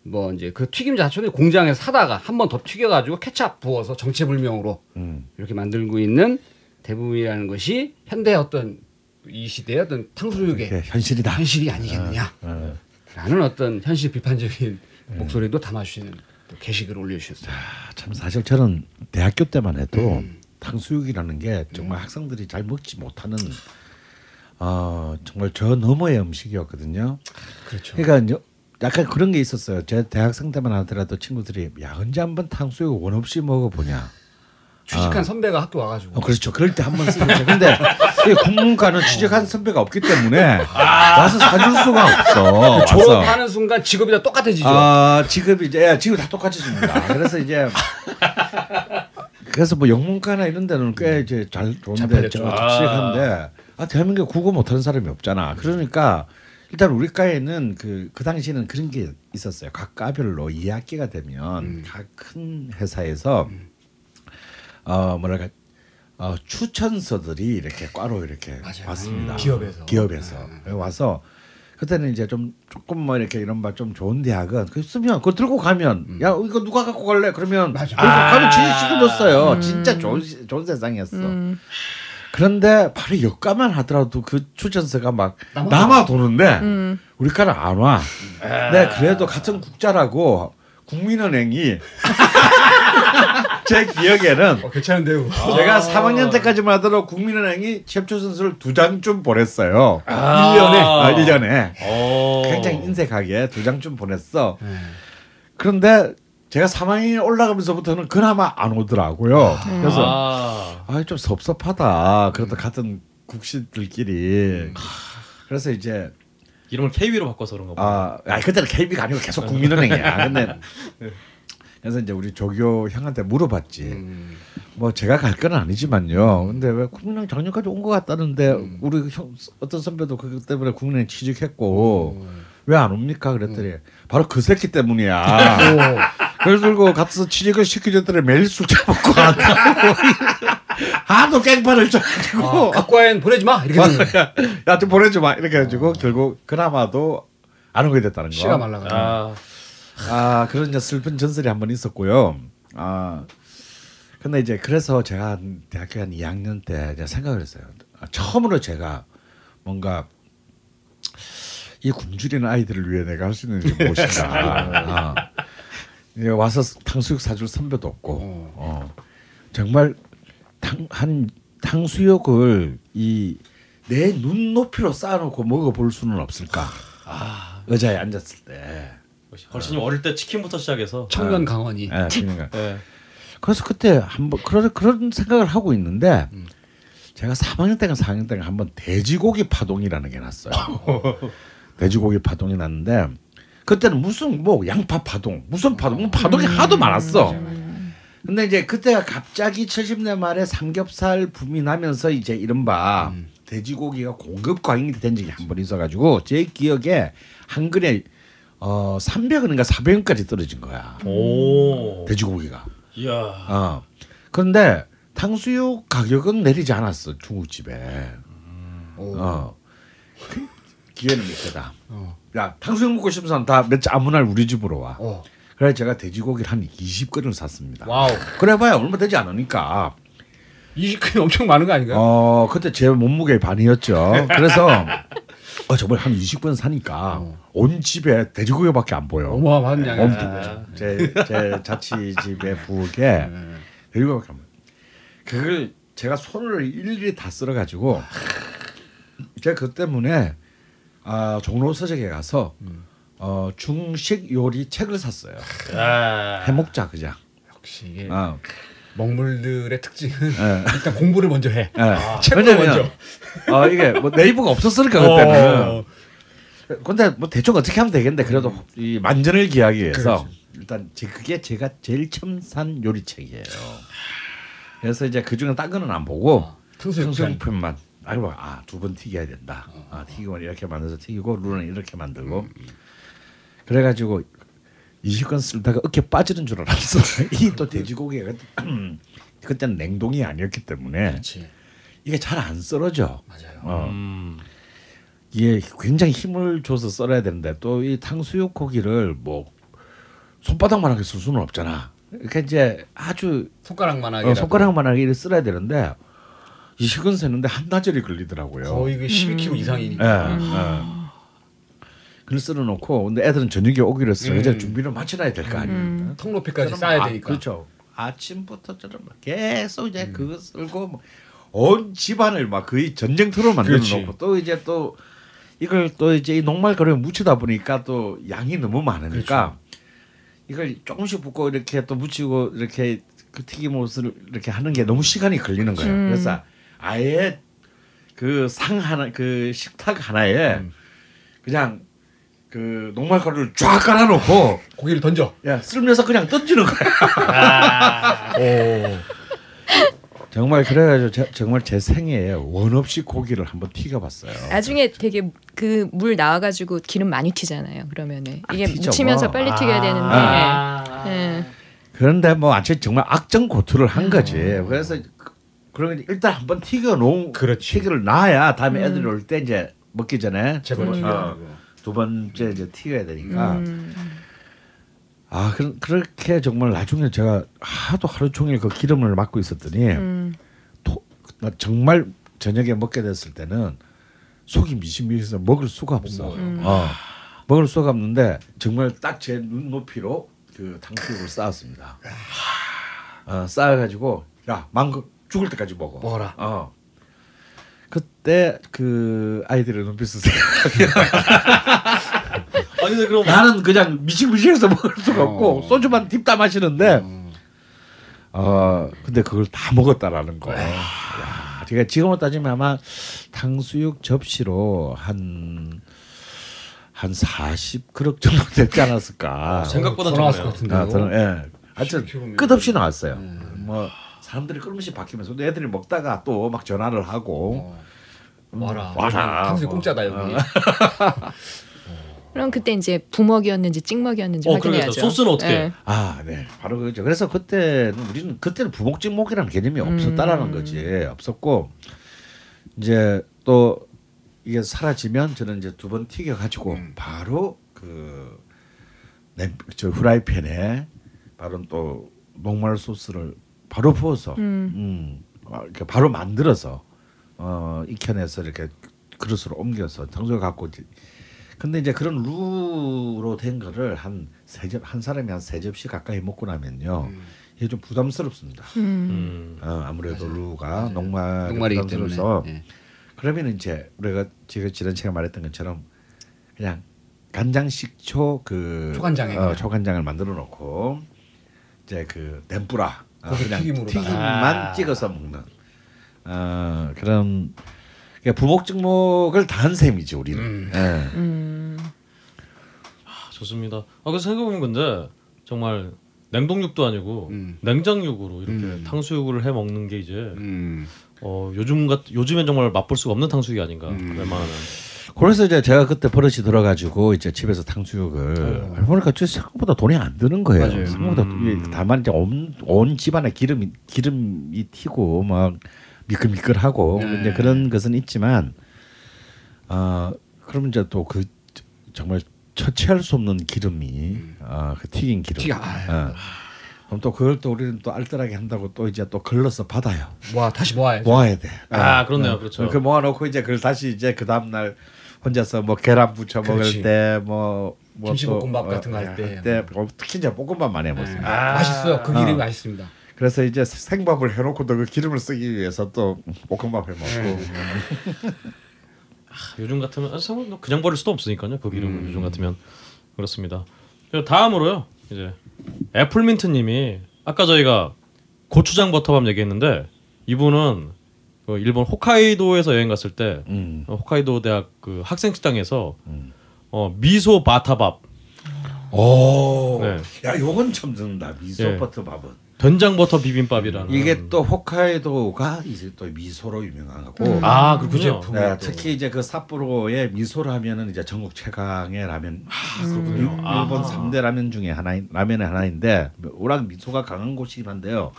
뭐 이제 그 튀김 자체는 공장에서 사다가 한 번 더 튀겨가지고 케찹 부어서 정체불명으로 음. 이렇게 만들고 있는 대부분이라는 것이 현대 어떤 이 시대의 어떤 탕수육의 현실이다. 현실이 아니겠느냐라는 어. 어떤 현실 비판적인 목소리도 담아주시는 또 게시글을 올려주셨어요. 아, 참 사실 저는 대학교 때만 해도 음. 탕수육이라는 게 정말 학생들이 잘 먹지 못하는 어 정말 저 너머의 음식이었거든요. 그렇죠. 그러니까 이제 약간 그런 게 있었어요. 제 대학생 때만 하더라도 친구들이 야 언제 한번 탕수육 원 없이 먹어보냐. 취직한 선배가 학교 와가지고 어, 그렇죠. 그럴 때 한 번 쓰죠. 근데 이 국문과는 취직한 선배가 없기 때문에 와서 사줄 수가 없어. 졸업하는 순간 직업이 다 똑같아지죠. 아 직업이 이제 야, 직업 다 똑같이 줍니다. 그래서 이제 그래서 뭐 영문과나 이런 데는 꽤 이제 잘잘 좋은데 취직한데 아 대한민국에 국어 못하는 사람이 없잖아. 그러니까 일단 우리 과에는 그 그 당시에는 그런 게 있었어요. 각 과별로 2학기가 되면 음. 각큰 회사에서 어 뭐랄까 어, 추천서들이 이렇게 과로 이렇게 맞아요. 왔습니다. 음, 기업에서. 기업에서 와서 그때는 이제 좀 조금 뭐 이렇게 이런 바 좀 좋은 대학은 그 쓰면 그거 들고 가면 야 이거 누가 갖고 갈래 그러면 음. 맞아. 들고 가면 취직시켜줬어요. 진짜 좋은 시- 좋은 세상이었어. 음. 그런데 바로 역가만 하더라도 그 추천서가 막 남아. 도는데 음. 우리 과는 안 와. 네, 그래도 같은 국자라고 국민은행이 제 기억에는 어, 괜찮은데요. 제가 3학년 때까지만 하더라도 국민은행이 첩초선수를 두 장쯤 보냈어요. 아. 1년에? 아, 1년에. 어. 굉장히 인색하게 두 장쯤 보냈어. 네. 그런데 제가 3학년이 올라가면서부터는 그나마 안 오더라고요. 그래서 아. 아, 좀 섭섭하다. 그래도 같은 국시들끼리. 그래서 이제 이름을 KB로 바꿔서 그런가 보다. 아, 아 그때는 KB가 아니고 계속 국민은행이야. 근데 그래서 이제 우리 조교 형한테 물어봤지. 음. 뭐 제가 갈 건 아니지만요. 근데 왜 국민은행 작년까지 온 것 같다는데 음. 우리 형 어떤 선배도 그것 때문에 국민은행 취직했고 음. 왜안 옵니까? 그랬더니 바로 그 새끼 때문이야. 그래서 들고 가서 취직을 시켜줬더니 매일 술자 먹고 간다고 하도 깽판을 쳐가지고 아, 각과엔 보내지 마 이렇게 되는 거예요. 야좀 보내줘봐 이렇게 해가지고 결국 그나마도 안 오게 됐다는 거. 씨가 말라가. 아. 아 그런 이제 슬픈 전설이 한 번 있었고요. 아 근데 이제 그래서 제가 한 대학교 한 2학년 때 이제 생각을 했어요. 아, 처음으로 제가 뭔가 이 굶주리는 아이들을 위해 내가 할 수 있는 게 무엇인가. 아. 이제 와서 탕수육 사줄 선배도 없고, 어. 정말 탕, 한 탕수육을 이 내 눈높이로 쌓아놓고 먹어볼 수는 없을까. 의자에 앉았을 때. 걸신님 어릴 때 치킨부터 시작해서. 청년 강원이. 예, 그러니까. 네. 그래서 그때 한번 그런 그런 생각을 하고 있는데 제가 3학년 때가 4학년 때가 한번 돼지고기 파동이라는 게 났어요. 돼지고기 파동이 났는데 그때는 무슨 뭐 양파 파동, 무슨 파동, 뭐 파동이 하도 많았어. 근데 이제 그때가 갑자기 70년 말에 삼겹살 붐이 나면서 이제 이른바 돼지고기가 공급 과잉이 된 적이 한 번 있어가지고 제 기억에 한 근에 어 300원인가 400원까지 떨어진 거야. 오. 돼지고기가. 이야. 어. 그런데 탕수육 가격은 내리지 않았어 중국집에. 오. 어. 기회는 이때다. 어. 야 탕수육 먹고 싶은 사람 다 며칠 아무 날 우리 집으로 와. 어. 그래 제가 돼지고기를 한 20근을 샀습니다. wow. 그래봐야 얼마 되지 않으니까. 20근 엄청 많은 거 아닌가요? 어 그때 제 몸무게의 반이었죠. 그래서 어 정말 한 20근 사니까 온 집에 돼지고기밖에 안 보여. 어마어마한 양이 엄청 제제 자취 집의 부엌에 돼지고기밖에 안 보여. 그걸 제가 손으로 일일이 다 썰어 가지고 제가 그 때문에 아 종로 서적에 가서 어 중식 요리 책을 샀어요. 아, 해먹자 그냥. 역시 이게 어. 먹물들의 특징은 예. 일단 공부를 먼저 해. 예. 책으로 왜냐면, 먼저. 어 이게 뭐 네이버가 없었으니까 그때는. 어. 근데 뭐 대충 어떻게 하면 되겠는데 그래도 이 만전을 기하기 위해서 그렇죠. 일단 제 그게 제가 제일 처음 산 요리책이에요. 그래서 이제 그 중에 딴 거는 안 보고 편. 성수용편만 알고 아 두 번 튀겨야 된다. 아 튀기면 이렇게 만들어서 튀기고 룰은 이렇게 만들고 그래가지고 20건 쓸다가 어깨 빠지는 줄 알았어. 이 또 돼지고기가 그때는 냉동이 아니었기 때문에 그렇지. 이게 잘 안 썰어져. 맞아요. 어. 음, 이게 굉장히 힘을 줘서 썰어야 되는데 또 이 탕수육 고기를 뭐 손바닥만하게 쓸 수는 없잖아. 그러니까 이제 아주 손가락만하게 어, 손가락만하게 이렇게 썰어야 되는데 이 식은 세는데 한나절이 걸리더라고요. 거의 그 12kg 예, 이상이니까. 예. 그걸 썰어놓고 근데 애들은 저녁에 오기로 했으니까 음. 이제 준비를 마쳐놔야 될 거 아닙니까? 통 높이까지 저는 쌓아야 아, 되니까. 그렇죠. 아침부터 막 계속 이제 그거 썰고 뭐 온 집안을 막 거의 전쟁터로 만들어. 놓고 또 이제 또 이걸 또 이제 이 녹말 거리에 묻히다 보니까 또 양이 너무 많으니까 이걸 조금씩 붓고 이렇게 또 묻히고 이렇게 그 튀김옷을 이렇게 하는 게 너무 시간이 걸리는 거예요. 음. 그래서 아예 그 상 하나 그 식탁 하나에 음. 그냥 그 녹말 가루를 쫙 깔아놓고 고기를 던져. 야 쓸면서 그냥 던지는 거야. 오. 정말 그래가지고 제, 정말 제 생애에 원 없이 고기를 한번 튀겨봤어요. 나중에 되게 그 물 나와가지고 기름 많이 튀잖아요. 그러면은 아, 이게 튀죠, 묻히면서 뭐. 빨리 튀겨야 되는데. 아, 예. 그런데 뭐 아주 정말 악정 고투를 한 거지. 그래서 그- 그러면 일단 한번 튀겨 놓은 그렇지. 튀기를 놔야 다음에 애들이 올 때 이제 먹기 전에 제발 어, 튀겨야 두 번째 이제 튀겨야 되니까. 음. 아 그, 그렇게 정말 나중에 제가 하도 하루 종일 그 기름을 맡고 있었더니 음. 토, 나 정말 저녁에 먹게 됐을 때는 속이 미심미해서 먹을 수가 없어. 음. 어, 먹을 수가 없는데 정말 딱 제 눈높이로 그 탕수육을 쌓았습니다. 어, 쌓아가지고 야 망고 죽을 때까지 먹어. 먹어라. 어. 그때 그 아이들의 눈빛을 아니 그럼 나는 그냥 미식미식해서 먹을 수가 없고 어. 소주만 딥다 마시는데 어 근데 그걸 다 먹었다라는 거. 야, 제가 지금으로 따지면 아마 탕수육 접시로 한 한 40그릇 정도 되지 않았을까. 생각보다 더 나왔을 것 적네요. 같은데요. 아, 저는 예. 하여튼 10kg 면. 끝없이 나왔어요. 음. 뭐 사람들이 끊임없이 바뀌면서 애들이 먹다가 또 막 전화를 하고 어. 와라. 와라. 탕수육 뭐. 공짜다 여기. 그럼 그때 이제 부먹이었는지 찍먹이었는지 어, 확인해야죠. 그러겠다. 소스는 어떻게? 예. 아, 네. 바로 그죠. 그래서 그때는 우리는 그때는 부목직목이라는 개념이 없었다라는 거지. 없었고 이제 또 이게 사라지면 저는 이제 두 번 튀겨 가지고 바로 그 냄, 저 후라이팬에 바로 또 녹말 소스를 바로 부어서 음. 음, 어, 이렇게 바로 만들어서 어, 익혀내서 이렇게 그릇으로 옮겨서 탕수육 갖고 이제 근데 이제 그런 루로 된 거를 한 세 접 한 사람이 한 세 접시 가까이 먹고 나면요 이게 좀 부담스럽습니다. 음. 음. 어, 아무래도 루가 녹말 녹말이기 부담스러워서 때문에. 예. 그러면 이제 우리가 지금 지난 시간 말했던 것처럼 그냥 간장 식초 그 초간장에 어. 초간장을 만들어 놓고 이제 그 덴뿌라 어, 그냥 튀김으로다가. 튀김만 아. 찍어서 먹는 어, 그런 그러니까 부목증목을 다한 셈이지 우리는. 음. 예. 음. 아, 좋습니다. 아 그래서 생각해보면 근데 정말 냉동육도 아니고 음. 냉장육으로 이렇게 음. 탕수육을 해 먹는 게 이제 음. 어, 요즘 같 요즘엔 정말 맛볼 수가 없는 탕수육이 아닌가 음. 웬만하면. 그래서 이제 제가 그때 버릇이 들어가지고 이제 집에서 탕수육을 어. 알고 보니까 저 생각보다 돈이 안 드는 거예요. 맞아요. 생각보다 음. 이게 다만 이제 온, 온 집안에 기름이 기름이 튀고 막 미끌미끌하고 네. 이제 그런 것은 있지만 아 그러면 이제 또 그 정말 처치할 수 없는 기름이 아그 튀긴 기름. 아유. 어. 그럼 또 그걸 또 우리는 또 알뜰하게 한다고 또 이제 또 걸러서 받아요. 와 다시 모아야죠. 모아야 돼. 아, 어. 그렇네요. 어. 그렇죠. 그 모아놓고 이제 그걸 다시 이제 그 다음 날 혼자서 뭐 계란 부쳐 그렇지. 먹을 때뭐 뭐 김치볶음밥 또, 같은 거 할 때. 때 어, 특히 이제 볶음밥 많이 네. 해먹습니다. 아. 맛있어요. 그 기름이 어. 맛있습니다. 그래서 이제 생밥을 해놓고도 그 기름을 쓰기 위해서 또 볶음밥 해먹고 네. 아, 요즘 같으면 아, 상관- 그냥 버릴 수도 없으니까요. 그 기름을 요즘 같으면 그렇습니다. 다음으로요. 이제 애플민트님이 아까 저희가 고추장 버터밥 얘기했는데 이분은 그 일본 홋카이도에서 여행 갔을 때 음. 어, 홋카이도 대학 그 학생 식당에서 어, 미소 바타밥, 오, 네. 야 요건 처음 듣는다 미소 예. 버터 밥은. 된장 버터 비빔밥이라는 이게 또 홋카이도가 이제 또 미소로 유명하고. 음. 아 그렇군요. 그 네, 특히 이제 그 삿포로의 미소를 하면은 이제 전국 최강의 라면. 아, 그렇군요. 일- 아. 일본 삼대 라면 중에 하나 라면의 하나인데 워낙 미소가 강한 곳이긴 한데요.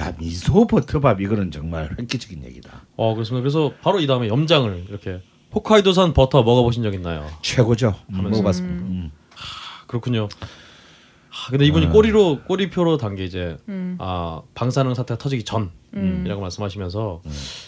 야 미소 버터밥 이거는 정말 획기적인 얘기다. 어 그렇습니다. 그래서 바로 이 다음에 염장을 이렇게 홋카이도산 버터 먹어보신 적 있나요? 최고죠. 하면서. 먹어봤습니다. 음. 그렇군요. 아, 근데 이분이 꼬리로 꼬리표로 단게 이제 아 방사능 사태가 터지기 전이라고 말씀하시면서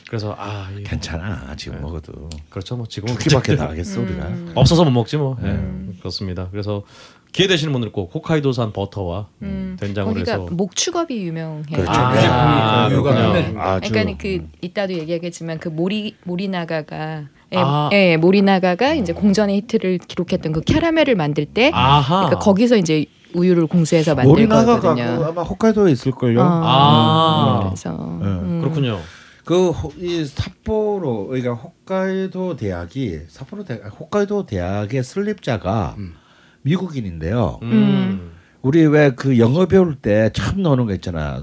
그래서 아 이- 괜찮아 지금 네. 먹어도 그렇죠 뭐 지금은 두 끼밖에 나가겠어 우리가. 없어서 못 먹지 뭐 예, 그렇습니다. 그래서 기회 되시는 분들 꼭 홋카이도산 버터와 음. 된장으로 해서 목축업이 유명해요. 그렇죠. 아, 네. 아, 그. 아주 그러니까 그 이따도 얘기하겠지만 그 모리 모리나가가 예, 아. 예, 모리나가가 이제 공전의 히트를 기록했던 그 캐러멜을 만들 때 아하 그러니까 거기서 이제 우유를 공수해서 만든 거거든요. 아마 홋카이도에 있을 걸요. 어, 아. 그래서 네. 음. 그렇군요. 그이 삿포로 그러니까 홋카이도 대학이 삿포로 대 홋카이도 대학의 설립자가 음. 미국인인데요. 음. 우리 왜 그 영어 배울 때참 나오는 거 있잖아.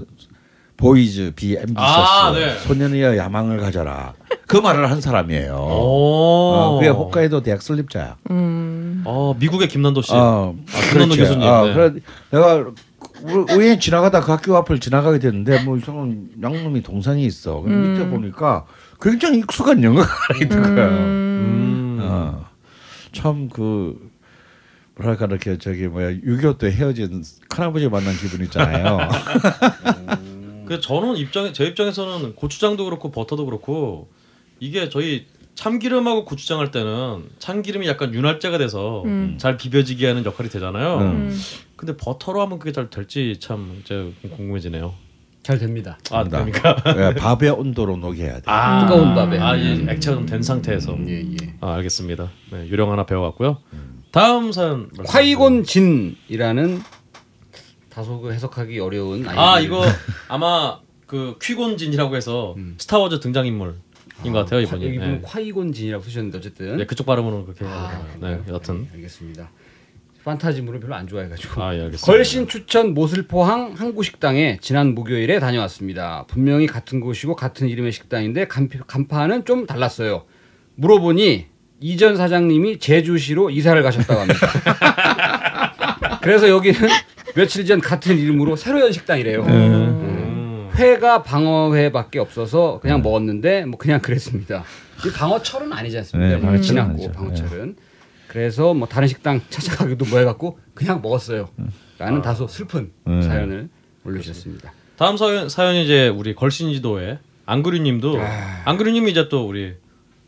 Boys be ambitious 아, 네. 소년이여 야망을 가져라. 그 말을 한 사람이에요. 오. 어, 그게 홋카이도 대학 설립자야. 음. 어 미국의 김난도 씨. 어, 김난도 그렇지. 교수님. 어, 네. 그래 내가 우- 우연히 지나가다 그 학교 앞을 지나가게 됐는데 뭐 이상한 양놈이 동상이 있어. 근데 밑에 보니까 굉장히 익숙한 영어가 하나 있는 거야. 음. 어. 참그 뭐랄까 이렇게 저기 뭐야 6.25 때 헤어진 큰아버지 만난 기분 있잖아요. 그 저는 입장에 제 입장에서는 고추장도 그렇고 버터도 그렇고 이게 저희 참기름하고 고추장 할 때는 참기름이 약간 윤활제가 돼서 음. 잘 비벼지게 하는 역할이 되잖아요. 음. 음. 근데 버터로 하면 그게 잘 될지 참 이제 궁금해지네요. 잘 됩니다. 아. 됩니까? 예, 밥의 온도로 녹여야 돼. 아, 뜨거운 밥에. 아, 예, 액체가 좀된 상태에서. 예, 예. 아, 알겠습니다. 네, 요령 하나 배워갔고요. 다음 사연. 말씀 콰이곤 진이라는 다소 그 해석하기 어려운 아 아이디. 이거 아마 그 퀴곤진이라고 해서 스타워즈 등장 인물 인 것 같아요 이번이. 여기 보면 네. 콰이곤 진이라고 쓰셨는데 어쨌든 네, 그쪽 발음으로는 그렇게 아, 되나요? 네, 여튼. 네, 알겠습니다. 판타지물을 별로 안 좋아해가지고. 아, 예. 걸신 추천 모슬포항 항구 식당에 지난 목요일에 다녀왔습니다. 분명히 같은 곳이고 같은 이름의 식당인데 간, 간판은 좀 달랐어요. 물어보니 이전 사장님이 제주시로 이사를 가셨다고 합니다. 그래서 여기는 며칠 전 같은 이름으로 새로 연 식당이래요. 음. 회가 방어회밖에 없어서 그냥 먹었는데 뭐 그냥 그랬습니다. 이 방어철은 아니지 않습니까? 네, 방어철은 지났고 아니죠. 방어철은 그래서 뭐 다른 식당 찾아가기도 뭐 해갖고 그냥 먹었어요. 라는 다소 슬픈 네. 사연을 올려주셨습니다. 다음 사연 사연이 이제 우리 걸신지도의 안그류님도 아. 안그류님이 이제 또 우리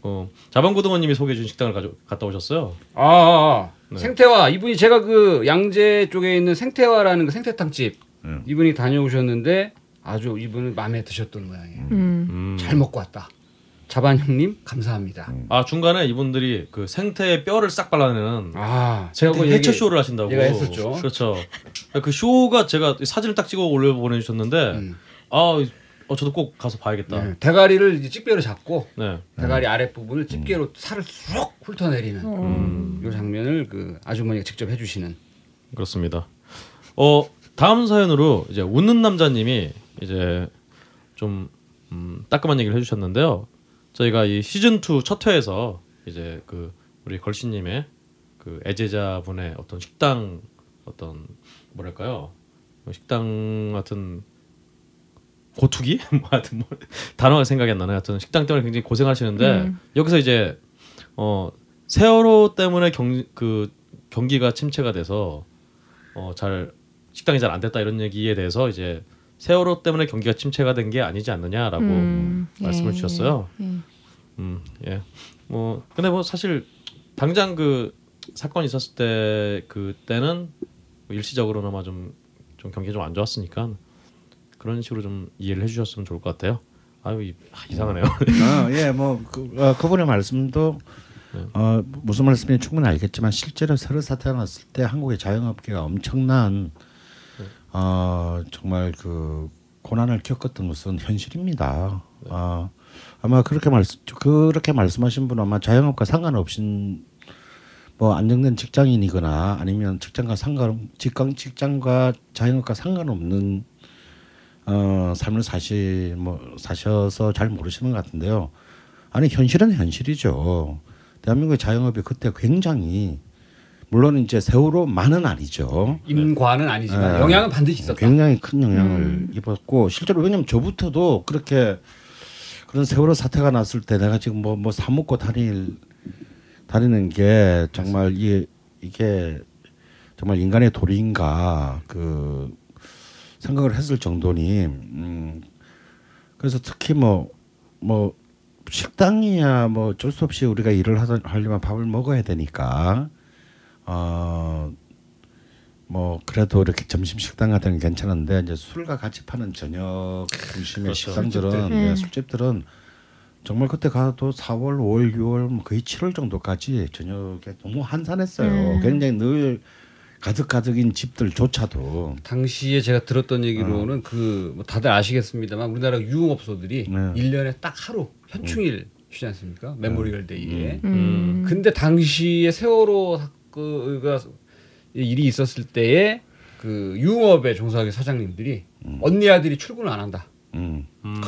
어, 자방고등어님이 소개해준 식당을 가져, 갔다 오셨어요. 아, 아, 아. 네. 생태화 이분이 제가 그 양재 쪽에 있는 생태화라는 그 생태탕집 음. 이분이 다녀오셨는데 아주 이분은 마음에 드셨던 모양이에요. 음. 음. 잘 먹고 왔다. 자반 형님 감사합니다. 아 중간에 이분들이 그 생태의 뼈를 싹 발라내는 아 제가 그거 해체 쇼를 하신다고. 얘가 했었죠. 그렇죠. 그 쇼가 제가 사진을 딱 찍어 올려 보내주셨는데 음. 아 어, 저도 꼭 가서 봐야겠다. 네, 대가리를 이제 집게로 잡고 네. 대가리 아랫 부분을 집게로 살을 쑥 훑어내리는 음. 이 장면을 그 아주머니가 직접 해주시는 그렇습니다. 어 다음 사연으로 이제 웃는 남자님이 이제 좀 음, 따끔한 얘기를 해주셨는데요. 저희가 이 시즌 2 첫 회에서 이제 그 우리 걸신님의 그 애제자분의 어떤 식당 어떤 뭐랄까요 식당 같은 고투기 뭐 하여튼 뭐 단어가 생각이 안 나네. 하여튼 식당 때문에 굉장히 고생하시는데 음. 여기서 이제 어 세월호 때문에 경 그 경기가 침체가 돼서 어 잘 식당이 잘 안 됐다 이런 얘기에 대해서 이제 세월호 때문에 경기가 침체가 된 게 아니지 않느냐라고 음, 말씀을 예, 주셨어요. 예. 음, 예. 뭐 근데 뭐 사실 당장 그 사건 있었을 때 그때는 뭐 일시적으로나마 좀, 좀 경기 가 좀 안 좋았으니까 그런 식으로 좀 이해를 해주셨으면 좋을 것 같아요. 아유 이, 아, 이상하네요. 아, 예, 뭐 그, 어, 그분의 말씀도 어, 무슨 말씀인지 충분히 알겠지만 실제로 세로 사태가 났을 때 한국의 자영업계가 엄청난 어, 정말 그 고난을 겪었던 것은 현실입니다. 아, 아마 그렇게 말씀 그렇게 말씀하신 분은 아마 자영업과 상관없인 뭐 안정된 직장인이거나 아니면 직장과 상관 직장 직장과 자영업과 상관없는 어 삶을 사시 뭐 사셔서 잘 모르시는 것 같은데요. 아니 현실은 현실이죠. 대한민국의 자영업이 그때 굉장히 물론 이제 세월호만은 아니죠. 인과는 아니지만 네. 영향은 반드시 있었다. 굉장히 큰 영향을 음. 입었고 실제로 왜냐면 저부터도 그렇게 그런 세월호 사태가 났을 때 내가 지금 뭐 뭐 사먹고 다닐 다니는 게 정말 이게 이게 정말 인간의 도리인가 그 생각을 했을 정도니 음 그래서 특히 뭐뭐 식당이야 뭐 어쩔 수 없이 우리가 일을 하다 하려면 밥을 먹어야 되니까 어 뭐 그래도 이렇게 점심 식당 같은 건 괜찮은데 이제 술과 같이 파는 저녁 중심의 그렇죠. 식당들은 술집들. 예, 음. 술집들은 정말 그때 가도 4월, 5월, 6월 뭐 거의 7월 정도까지 저녁에 너무 한산했어요. 음. 굉장히 늘 가득 가득인 집들조차도 당시에 제가 들었던 얘기로는 그뭐 다들 아시겠습니다만 우리나라 유흥업소들이 네. 일 1년에 딱 하루 현충일 쉬지 않습니까? Memorial Day에. 음. 근데 당시에 세월호 사건가 일이 있었을 때에 그 유흥업에 종사하는 사장님들이 언니 아들이 출근을 안 한다. 음. 음,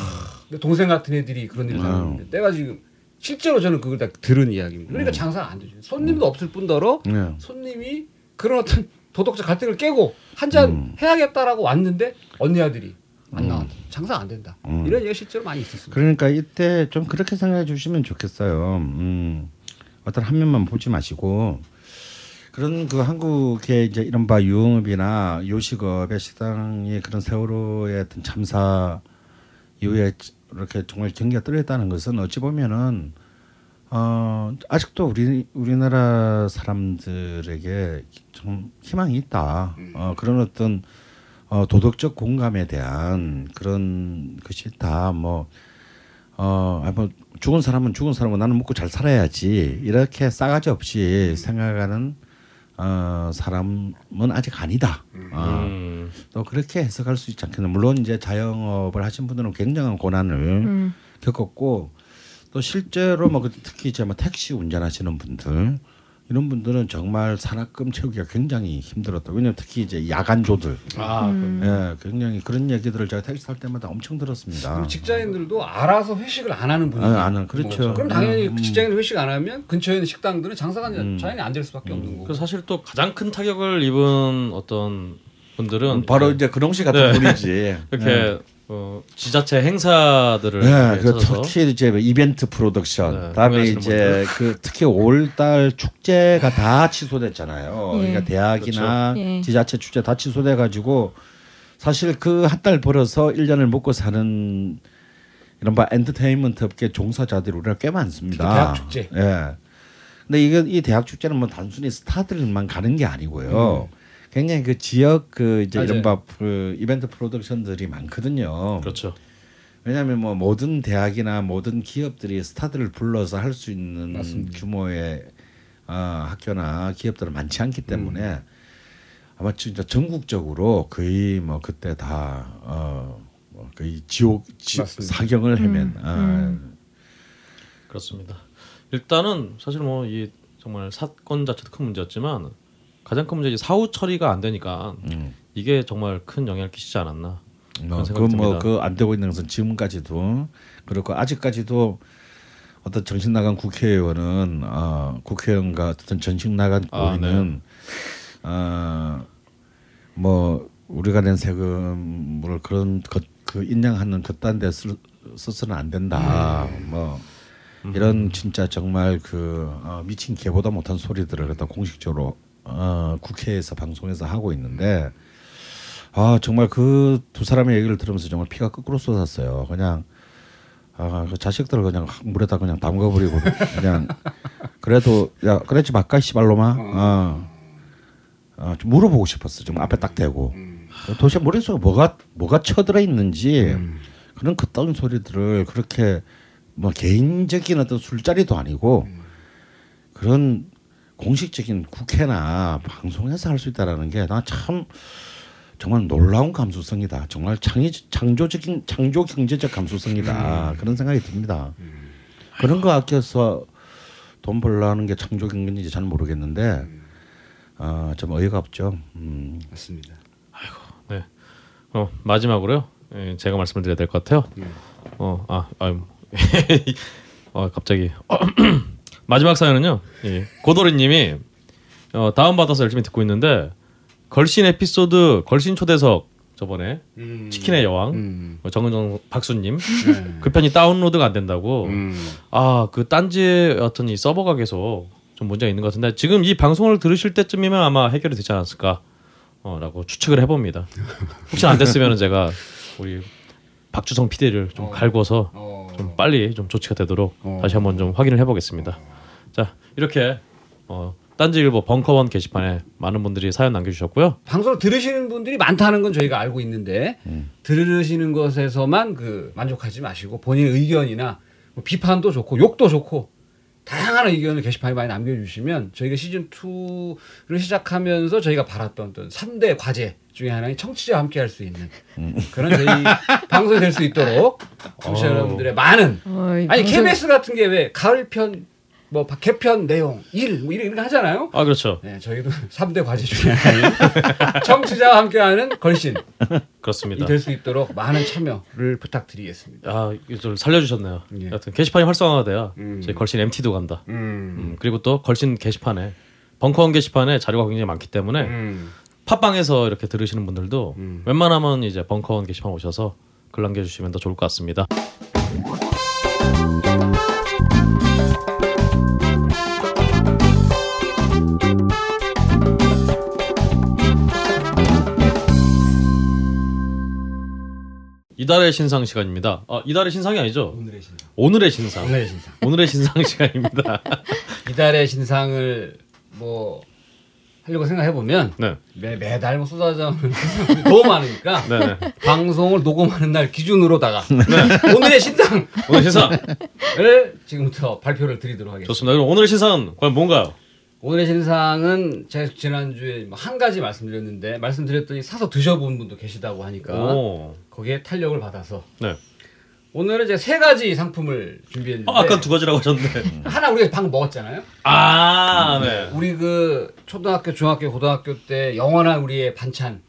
근데 동생 같은 애들이 그런 일을 음. 하는데 내가 지금 실제로 저는 그걸 다 들은 이야기입니다. 그러니까 장사가 안 되죠. 손님도 없을 뿐더러 네. 손님이 그런 어떤 도덕적 갈등을 깨고 한잔 음. 해야겠다라고 왔는데 언니 아들이 안 나왔다. 장사 안 된다. 음. 이런 얘기가 실제로 많이 있었습니다. 그러니까 이때 좀 그렇게 생각해 주시면 좋겠어요. 음, 어떤 한 면만 보지 마시고 그런 그 한국의 이제 이른바 유흥업이나 요식업의 식당이 그런 세월호의 어떤 참사 이후에 이렇게 정말 경기가 떨어졌다는 것은 어찌 보면은 어 아직도 우리 우리나라 사람들에게 좀 희망이 있다. 어 그런 어떤 어 도덕적 공감에 대한 그런 것이 다뭐 어, 아, 뭐 죽은 사람은 죽은 사람은 나는 먹고 잘 살아야지 이렇게 싸가지 없이 생각하는 어, 사람은 아직 아니다. 어, 음, 또 그렇게 해석할 수 있지 않겠나. 물론 이제 자영업을 하신 분들은 굉장한 고난을 음. 겪었고 또 실제로 뭐 특히 이제 뭐 택시 운전하시는 분들 이런 분들은 정말 산학금 채우기가 굉장히 힘들었다. 왜냐면 특히 이제 야간조들, 아, 음. 예, 굉장히 그런 얘기들을 제가 택시 탈 때마다 엄청 들었습니다. 직장인들도 알아서 회식을 안 하는 분위기. 아, 안 하는, 그렇죠. 그럼 당연히 음. 직장인 회식 안 하면 근처에 있는 식당들은 장사가 음. 자연히 안 될 수밖에 없는 거고. 그 사실 또 가장 큰 타격을 입은 어떤 분들은 음, 바로 이제 근홍 씨 같은 네. 분이지. 이렇게 어, 지자체 행사들을 네, 그 특히 이제 뭐 이벤트 프로덕션, 네, 다음에 이제 그 특히 5월달 축제가 다 취소됐잖아요. 예. 그러니까 대학이나 그렇죠. 예. 지자체 축제 다 취소돼 가지고 사실 그 한 달 벌어서 1년을 먹고 사는 이런 바 엔터테인먼트 업계 종사자들이 우리가 꽤 많습니다. 대학 축제. 예. 근데 이게 이 대학 축제는 뭐 단순히 스타들만 가는 게 아니고요. 굉장히 그 지역 그 이제 맞아요. 이른바 그 이벤트 프로덕션들이 많거든요. 그렇죠. 왜냐하면 뭐 모든 대학이나 모든 기업들이 스타들을 불러서 할 수 있는 맞습니다. 규모의 어, 학교나 기업들은 많지 않기 때문에 음. 아마 진짜 전국적으로 거의 뭐 그때 다 어, 뭐 거의 지옥 지. 사경을 헤맨 음, 아, 음. 그렇습니다. 일단은 사실 뭐 이 정말 사건 자체도 큰 문제였지만 가장 큰 문제는 사후 처리가 안 되니까 음. 이게 정말 큰 영향을 끼치지 않았나. 듭니다. 뭐그뭐 그안 되고 있는 것은 지금까지도 그렇고 아직까지도 어떤 정신 나간 국회의원은 어, 국회의원과 어떤 정신 나간 아, 고인은 어뭐 우리가 낸 세금을 그런 것, 그 인양하는 그딴 데 쓸, 써서는 안 된다. 뭐 이런 진짜 정말 그 어, 미친 개보다 못한 소리들을 갖다 공식적으로 어, 국회에서 방송에서 하고 있는데 아 정말 그 두 사람의 얘기를 들으면서 정말 피가 거꾸로 쏟았어요. 그냥 아, 그 자식들을 그냥 물에다 그냥 담가버리고 그냥. 그래도 야 그랬지 말까 씨발로마 아, 아, 좀 물어보고 싶었어. 좀 앞에 딱 대고. 도대체 머릿속에 뭐가 뭐가 쳐들어 있는지. 그런 그따운 소리들을 그렇게 뭐 개인적인 어떤 술자리도 아니고 그런 공식적인 국회나 방송에서 할 수 있다라는 게 나 참 정말 놀라운 감수성이다. 정말 창의 창조적인 창조 경제적 감수성이다. 그런 생각이 듭니다. 그런 거 아껴서 돈 벌라는 게 창조 경제인지 잘 모르겠는데 아, 좀 어이가 없죠. 음. 맞습니다. 어, 마지막으로요. 예, 제가 말씀을 드려야 될 것 같아요. 어, 아, 아유, 어, 갑자기 마지막 사연은요. 예, 고도리님이 어, 다운 받아서 열심히 듣고 있는데 걸신 에피소드 걸신 초대석 저번에 음. 치킨의 여왕 음. 어, 정은정 박수님 네. 그 편이 다운로드가 안 된다고 음. 아그 딴지 어떤 이 서버가 계속 좀 문제가 있는 것 같은데 지금 이 방송을 들으실 때쯤이면 아마 해결이 되지 않았을까 어, 라고 추측을 해봅니다. 혹시 안 됐으면 제가 우리 박주성 PD를 좀 어. 갈궈서 어. 좀 빨리 좀 조치가 되도록 어. 다시 한번 좀 확인을 해보겠습니다. 자 이렇게 어, 딴지일보 벙커원 게시판에 많은 분들이 사연 남겨주셨고요. 방송을 들으시는 분들이 많다는 건 저희가 알고 있는데 들으시는 것에서만 그 만족하지 마시고 본인 의견이나 뭐 비판도 좋고 욕도 좋고 다양한 의견을 게시판에 많이 남겨주시면 저희가 시즌 2를 시작하면서 저희가 바랐던 어떤 3대 과제 중에 하나인 청취자와 함께 할 수 있는 그런 저희 방송이 될 수 있도록 청취자 어. 여러분들의 많은 어, 이 아니 방송- KBS 같은 게 왜 가을편 뭐 개편 내용 일뭐 이런 이런 거 하잖아요. 아 그렇죠. 네, 저희도 3대 과제 중에 하나인 청취자와 함께하는 걸신이 그렇습니다. 될 수 있도록 많은 참여를 부탁드리겠습니다. 아 이거 좀 살려주셨네요. 예. 여튼 게시판이 활성화돼야 음. 저희 걸신 MT도 간다. 음. 음, 그리고 또 걸신 게시판에 벙커원 게시판에 자료가 굉장히 많기 때문에 음. 팟빵에서 이렇게 들으시는 분들도 음. 웬만하면 이제 벙커원 게시판 오셔서 글 남겨주시면 더 좋을 것 같습니다. 이달의 신상 시간입니다. 아, 이달의 신상이 아니죠? 오늘의 신상. 오늘의 신상. 오늘의 신상. 오늘의 신상 시간입니다. 이달의 신상을 뭐 하려고 생각해 보면 네, 매 매달 뭐 쏟아져 너무 많으니까 네, 네. 방송을 녹음하는 날 기준으로다가 오늘의 신상을 오늘 신상 지금부터 발표를 드리도록 하겠습니다. 좋습니다. 그럼 오늘의 신상은 과연 뭔가요? 오늘의 신상은 제가 지난주에 뭐한 가지 말씀드렸는데 말씀드렸더니 사서 드셔본 분도 계시다고 하니까 오, 거기에 탄력을 받아서 네. 오늘은 이제 세 가지 상품을 준비했는데 아, 아까 두 가지라고 하셨는데. 하나 우리가 방금 먹었잖아요. 아, 네. 우리 그 초등학교, 중학교, 고등학교 때 영원한 우리의 반찬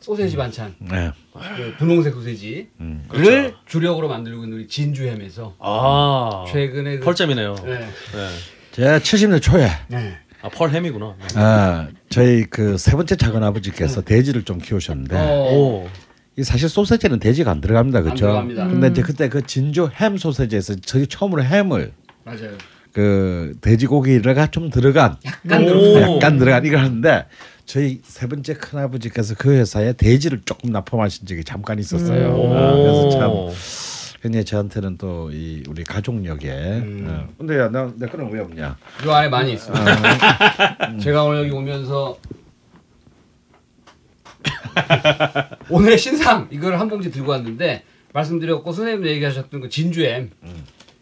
소세지 반찬 네. 그 분홍색 소세지를 그렇죠. 주력으로 만들고 있는 우리 진주 햄에서 아, 최근에 그, 펄잼이네요. 네. 네. 제가 70년 초에 네. 아, 펄햄이구나. 네. 아, 저희 그 세 번째 작은 아버지께서 돼지를 좀 키우셨는데 어, 오, 이 사실 소세지는 돼지가 안 들어갑니다, 그렇죠? 들어갑니다. 근데 이제 그때 그 진주 햄 소세지에서 저희 처음으로 햄을 맞아요. 그 돼지고기가 좀 들어간 약간 오. 들어. 약간 들어간 이걸 하는데 저희 세 번째 큰 아버지께서 그 회사에 돼지를 조금 납품하신 적이 잠깐 있었어요. 오. 아, 그래서 참 굉장히 저한테는 또 이 우리 가족력에. 음. 어. 근데 야, 나, 내 거는 왜 없냐? 요 안에 많이 있습니다. 아. 제가 오늘 여기 오면서 오늘의 신상 이걸 한 봉지 들고 왔는데 말씀드렸고 선생님 얘기하셨던 그 진주햄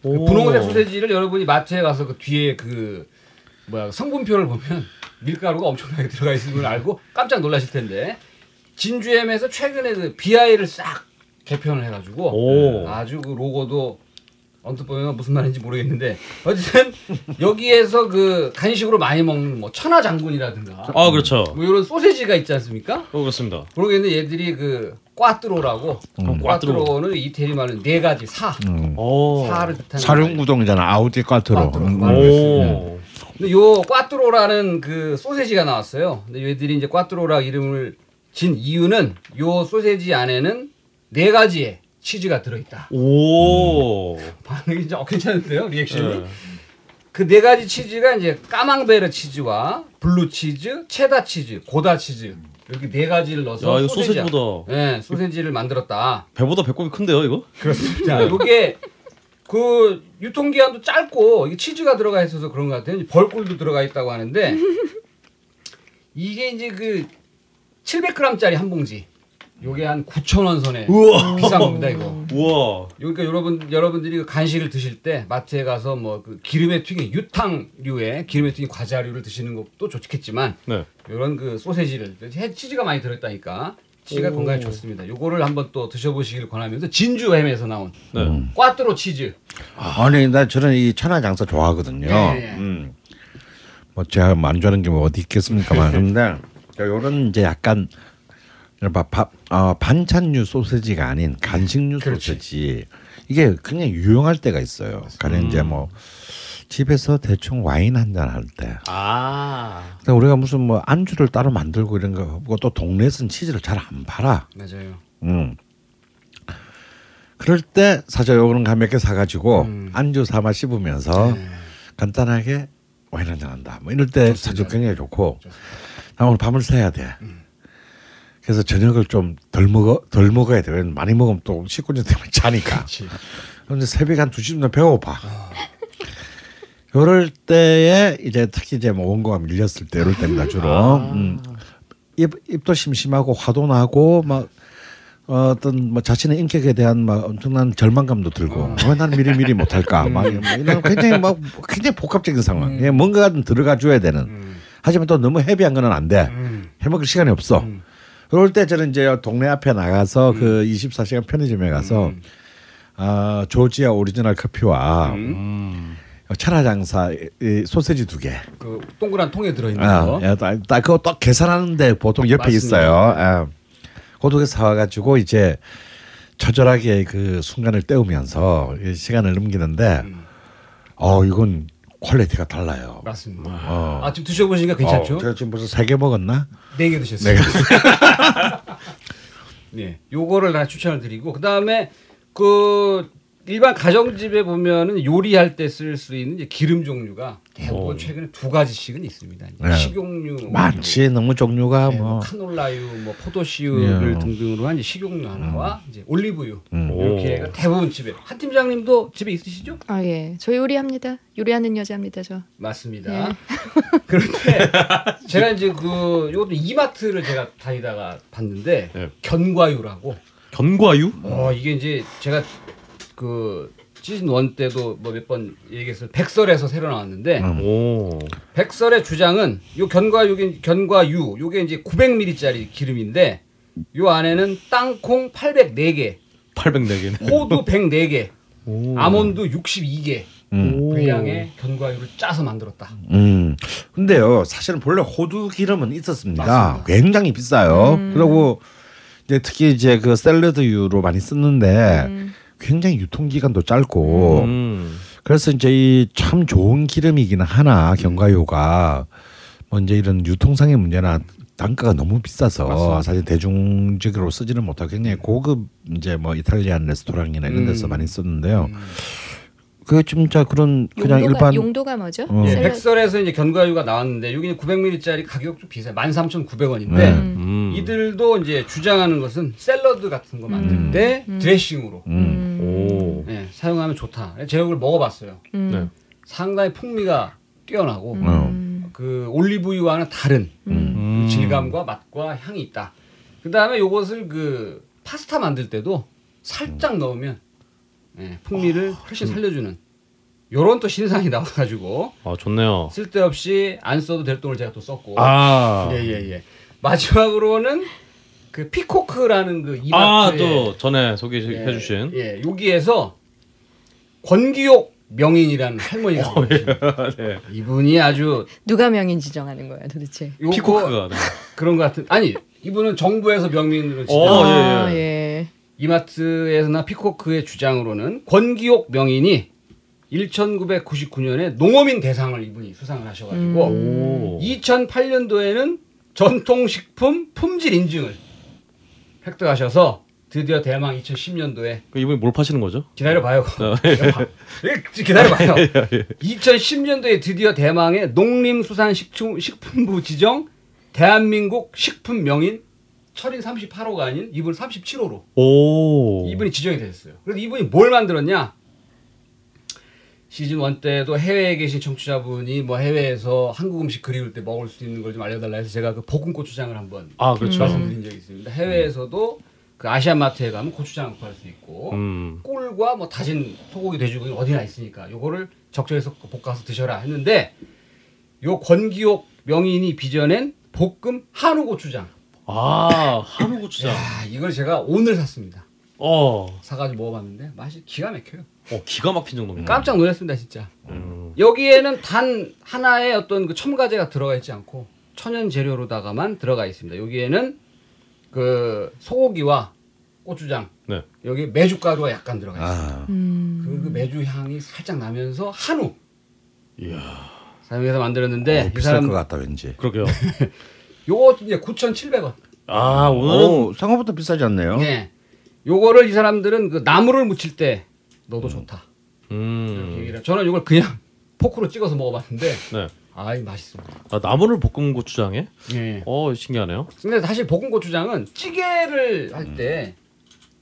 그 오. 분홍색 소세지를 여러분이 마트에 가서 그 뒤에 그 뭐야 성분표를 보면 밀가루가 엄청나게 들어가 있는 걸 알고 깜짝 놀라실 텐데 진주햄에서 최근에 그 BI를 싹 개편을 해가지고 오. 아주 그 로고도 언뜻 보면 무슨 말인지 모르겠는데 어쨌든 여기에서 그 간식으로 많이 먹는 뭐 천하 장군이라든가 아, 그렇죠. 뭐 이런 소세지가 있지 않습니까? 어, 그렇습니다. 모르겠는데 얘들이 그 꽈뚜로라고 꽈뚜로. quattro는 이태리 말은 네 가지 사 음. 오. 사를 뜻하는 사륜구동이잖아. 아우디. quattro. 음. 꽈- 오. 근데 요 quattro라는 그 소세지가 나왔어요. 근데 얘들이 이제 quattro라 이름을 진 이유는 요 소세지 안에는 네 가지의 치즈가 들어있다. 오. 반응이 어, 괜찮은데요 reaction이? 네. 그네 가지 치즈가 이제 까망베르 치즈와 블루 치즈, 체다 치즈, 고다 치즈 이렇게 네 가지를 넣어서 야 이거 소세지야. 소세지보다 네, 소세지를 만들었다. 배보다 배꼽이 큰데요 이거? 그렇습니다. 이게 그 유통 기한도 짧고 이게 치즈가 들어가 있어서 그런 것 같아요. 벌꿀도 들어가 있다고 하는데 이게 이제 그 700g짜리 한 봉지. 요게 한 9,000원 선에 우와. 비싼 겁니다 이거. 우와. 그러니까 여러분 여러분들이 그 간식을 드실 때 마트에 가서 뭐 그 기름에 튀긴 유탕류의 기름에 튀긴 과자류를 드시는 것도 좋겠지만 네. 이런 그 소세지를 해- 치즈가 많이 들어있다니까 치즈가 오. 건강에 좋습니다. 요거를 한번 또 드셔보시길 권하면서 진주 햄에서 나온 네. 꽈뚜로 치즈. 아니 나 저는 이 천하장사 좋아하거든요. 네, 네. 음. 뭐 제가 안 좋아하는 게 뭐 어디 있겠습니까만 근데 요런 이제 약간 바, 바, 어, 반찬류 소세지가 아닌 간식류 그렇지. 소세지 이게 그냥 유용할 때가 있어요. 가령 이제 뭐 집에서 대충 와인 한 잔 할 때. 아. 근데 우리가 무슨 뭐 안주를 따로 만들고 이런 거 없고 또 동네에서는 치즈를 잘 안 팔아. 맞아요. 음. 그럴 때 사자 요거는 몇개 사가지고 음. 안주 삼아 씹으면서 네. 간단하게 와인 한 잔 한다. 뭐 이럴 때 사주 굉장히 좋고. 음. 나 오늘 밤을 새야 돼. 그래서 저녁을 좀 덜 먹어 덜 먹어야 돼. 왜냐면 많이 먹으면 또 식구들 때문에 자니까. 근데 새벽 한 2시쯤 되면 배고파. 아. 요럴 때에 이제 특히 이제 뭐 원고가 밀렸을 때 이럴 때입니다 주로. 아. 음. 입 입도 심심하고 화도 나고 막 어, 어떤 뭐 자신의 인격에 대한 막 엄청난 절망감도 들고 어. 왜난 미리 미리 못할까 음. 막 이런 굉장히 막 굉장히 복합적인 상황. 예, 뭔가 좀 들어가 줘야 되는. 음. 하지만 또 너무 heavy한 거는 안 돼. 음. 해먹을 시간이 없어. 음. 그럴 때 저는 이제 동네 앞에 나가서 그 24시간 편의점에 가서 음. 아 조지아 오리지널 커피와 음. 천하장사 이 소세지 두 개. 그 동그란 통에 들어있는 아, 거. 예, 딱, 딱 그거 딱 계산하는데 보통 옆에 맞습니다. 있어요. 예. 고독에 사와가지고 이제 처절하게 그 순간을 때우면서 이 시간을 넘기는데 음. 어 이건 quality가 달라요. 맞습니다. 어. 아 지금 드셔보시니까 괜찮죠? 어, 제가 지금 벌써 세개 먹었나? 네 개 드셨어요. 네, 요거를 다 추천을 드리고 그 다음에 그 일반 가정집에 보면은 요리할 때 쓸 수 있는 이제 기름 종류가 대부분 오. 최근에 두 가지씩은 있습니다. 네. 식용유, 많지 너무 종류가 네, 뭐 뭐. 카놀라유, 뭐 포도씨유를 예. 등등으로 한 이제 식용유 하나와 이제 올리브유 음. 이렇게가 대부분 집에 한 팀장님도 집에 있으시죠? 아 예, 저 요리합니다. 요리하는 여자입니다 저. 맞습니다. 네. 그런데 제가 이제 그 이것도 이마트를 제가 다니다가 봤는데 네. 견과유라고 견과유? 어 이게 이제 제가 그 시즌 1 때도 뭐 몇 번 얘기했을 백설에서 새로 나왔는데 음. 오. 백설의 주장은 요 견과유 견과 유 요게 이제 900ml짜리 기름인데 요 안에는 땅콩 804개, 804개네. 호두 104개, 오. 아몬드 62개 음. 분량의 견과유를 짜서 만들었다. 음. 근데요, 사실은 본래 호두 기름은 있었습니다. 맞습니다. 굉장히 비싸요. 음. 그리고 이제 특히 이제 그 샐러드유로 많이 쓰는데 음. 굉장히 유통 기간도 짧고 음. 그래서 이제 이 참 좋은 기름이기는 하나 견과유가 뭐 이제 이런 유통상의 문제나 단가가 너무 비싸서 맞습니다. 사실 대중적으로 쓰지는 못하고 굉장히 고급 이제 뭐 이탈리안 레스토랑이나 이런 데서 음. 많이 썼는데요. 그게 진짜 그런 그냥 용도가, 일반 용도가 뭐죠? 어. 예, 백설에서 이제 견과유가 나왔는데 여기는 900ml짜리 가격 좀 비싸요. 13,900원인데 네. 음. 음. 이들도 이제 주장하는 것은 샐러드 같은 거 만들 때 드레싱으로 음. 오. 예, 사용하면 좋다. 제가 그걸 먹어봤어요. 음. 네. 상당히 풍미가 뛰어나고 음. 그 올리브유와는 다른 음. 질감과 맛과 향이 있다. 그 다음에 요것을 그 파스타 만들 때도 살짝 넣으면 예, 풍미를 훨씬 살려주는 요런 또 신상이 나와가지고 아 좋네요. 쓸데없이 안 써도 될 돈을 제가 또 썼고 아. 예예예 마지막으로는 그 피코크라는 그 아, 이마트의 또 전에 소개해 예, 주신. 예 여기에서 권기옥 명인이라는 할머니가 어, 계십니다. 네. 이분이 아주 누가 명인 지 정하는 거야 도대체. 요거 피코크가. 네. 그런 것 같은 아니 이분은 정부에서 명민으로 지정 어, 아, 예, 예. 이마트에서나 피코크의 주장으로는 권기옥 명인이 1999년에 농어민 대상을 이분이 수상을 하셔가지고 오. 2008년도에는 전통식품 품질 인증을 획득하셔서 드디어 대망 2010년도에 그 이분이 뭘 파시는 거죠? 기다려봐요. 기다려봐요. 2010년도에 드디어 대망의 농림수산식품부 지정 대한민국 식품 명인 철인 38호가 아닌 이분 37호로 오. 이분이 지정이 됐어요. 그래서 이분이 뭘 만들었냐? 시즌 1 때도 해외에 계신 청취자분이 뭐 해외에서 한국 음식 그리울 때 먹을 수 있는 걸 좀 알려달라 해서 제가 그 볶음 고추장을 한번 아 그렇죠. 말씀드린 적이 있습니다. 해외에서도 그 아시아 마트에 가면 고추장 구할 수 있고 음. 꿀과 뭐 다진 소고기 돼지고기 어디나 있으니까 요거를 적절해서 볶아서 드셔라 했는데 요 권기옥 명인이 빚어낸 볶음 한우 고추장. 아 한우 고추장. 야, 이걸 제가 오늘 샀습니다. 어. 사가지고 먹어봤는데 맛이 기가 막혀요. 어 기가 막힌 정도입니다. 깜짝 놀랐습니다, 진짜. 음. 여기에는 단 하나의 어떤 그 첨가제가 들어가 있지 않고 천연 재료로다가만 들어가 있습니다. 여기에는 그 소고기와 고추장, 네. 여기 메주가루가 약간 들어가 있어요. 아, 음. 그, 그 메주 향이 살짝 나면서 한우 이야. 사용해서 만들었는데 어, 이 비쌀 사람 것 같다 왠지. 그러게요. 요거 이제 9,700원. 아 오늘은 오, 생각보다 비싸지 않네요. 네. 요거를 이 사람들은 그 나물을 무칠 때 넣어도 좋다. 이렇게 음. 얘기를 해요. 저는 이걸 그냥 포크로 찍어서 먹어봤는데 네. 아이 맛있습니다. 아, 나무를 볶음 고추장에? 예. 어 신기하네요. 근데 사실 볶음 고추장은 찌개를 할 때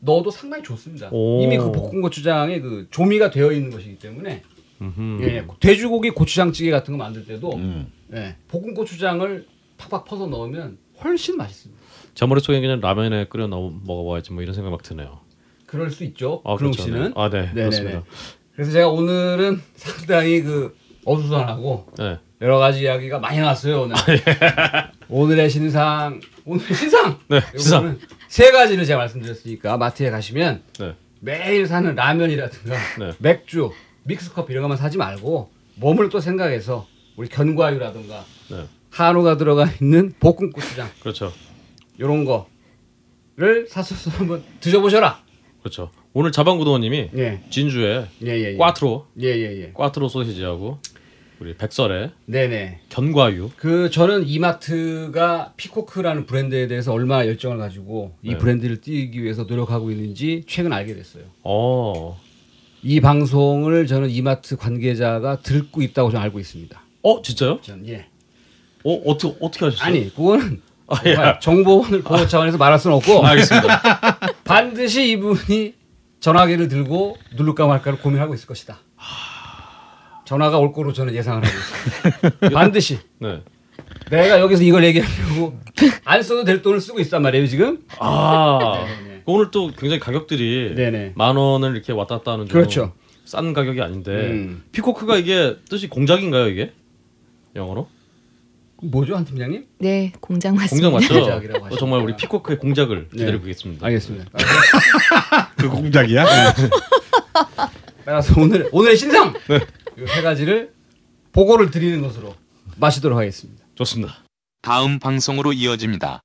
넣어도 상당히 좋습니다. 오. 이미 그 볶음 고추장에 그 조미가 되어 있는 것이기 때문에 음흠. 예, 돼지고기 고추장찌개 같은 거 만들 때도 음. 예, 볶음 고추장을 팍팍 퍼서 넣으면 훨씬 맛있습니다. 제 머릿속에 그냥 라면에 끓여 넣어 먹어봐야지 뭐 이런 생각 막 드네요. 그럴 수 있죠. 아, 그렇죠. 씨는. 네. 아, 네. 네네네. 그렇습니다. 그래서 제가 오늘은 상당히 그 어수선하고 네. 여러 가지 이야기가 많이 나왔어요 오늘. 오늘의 신상, 오늘의 신상. 네, 신상. 세 가지를 제가 말씀드렸으니까 마트에 가시면 네. 매일 사는 라면이라든가 네. 맥주, 믹스커피 이런 것만 사지 말고 몸을 또 생각해서 우리 견과류라든가 네. 한우가 들어가 있는 볶음 고추장 그렇죠. 이런 거를 사서 한번 드셔보셔라. 그렇죠. 오늘 자방구도원님이 예, 진주에 예, 예, 예. 꽈트로. 꽈트로 소시지하고 우리 백설에 네네. 견과유 그 저는 이마트가 피코크라는 브랜드에 대해서 얼마나 열정을 가지고 이 네. 브랜드를 띄기 위해서 노력하고 있는지 최근 알게 됐어요. 어. 이 방송을 저는 이마트 관계자가 듣고 있다고 저는 알고 있습니다. 어 진짜요? 전 예. 어 어떻게 어떻게 하셨어요? 아니 그거는 아, 예. 정보원을 보호 차원에서 말할 수는 없고 알겠습니다. 반드시 이분이 전화기를 들고 누를까 말까를 고민하고 있을 것이다. 전화가 올 거로 저는 예상을 하고 있습니다. 반드시 네. 내가 여기서 이걸 얘기하려고 안 써도 될 돈을 쓰고 있단 말이에요 지금. 아 네네. 오늘 또 굉장히 가격들이 네네. 만 원을 이렇게 왔다 갔다 하는 좀 그렇죠. 싼 가격이 아닌데 음. 피코크가 이게 뜻이 공작인가요 이게 영어로? 뭐죠 한 팀장님? 네, 공장 맞습니다. 공작 맞죠? 공작이라고 어. 정말 우리 피코크의 공작을 네. 기다리고 있겠습니다. 알겠습니다. 그 공작이야? 따라서 오늘 오늘의 신상 이세 가지를 보고를 드리는 것으로 마시도록 하겠습니다. 좋습니다. 다음 방송으로 이어집니다.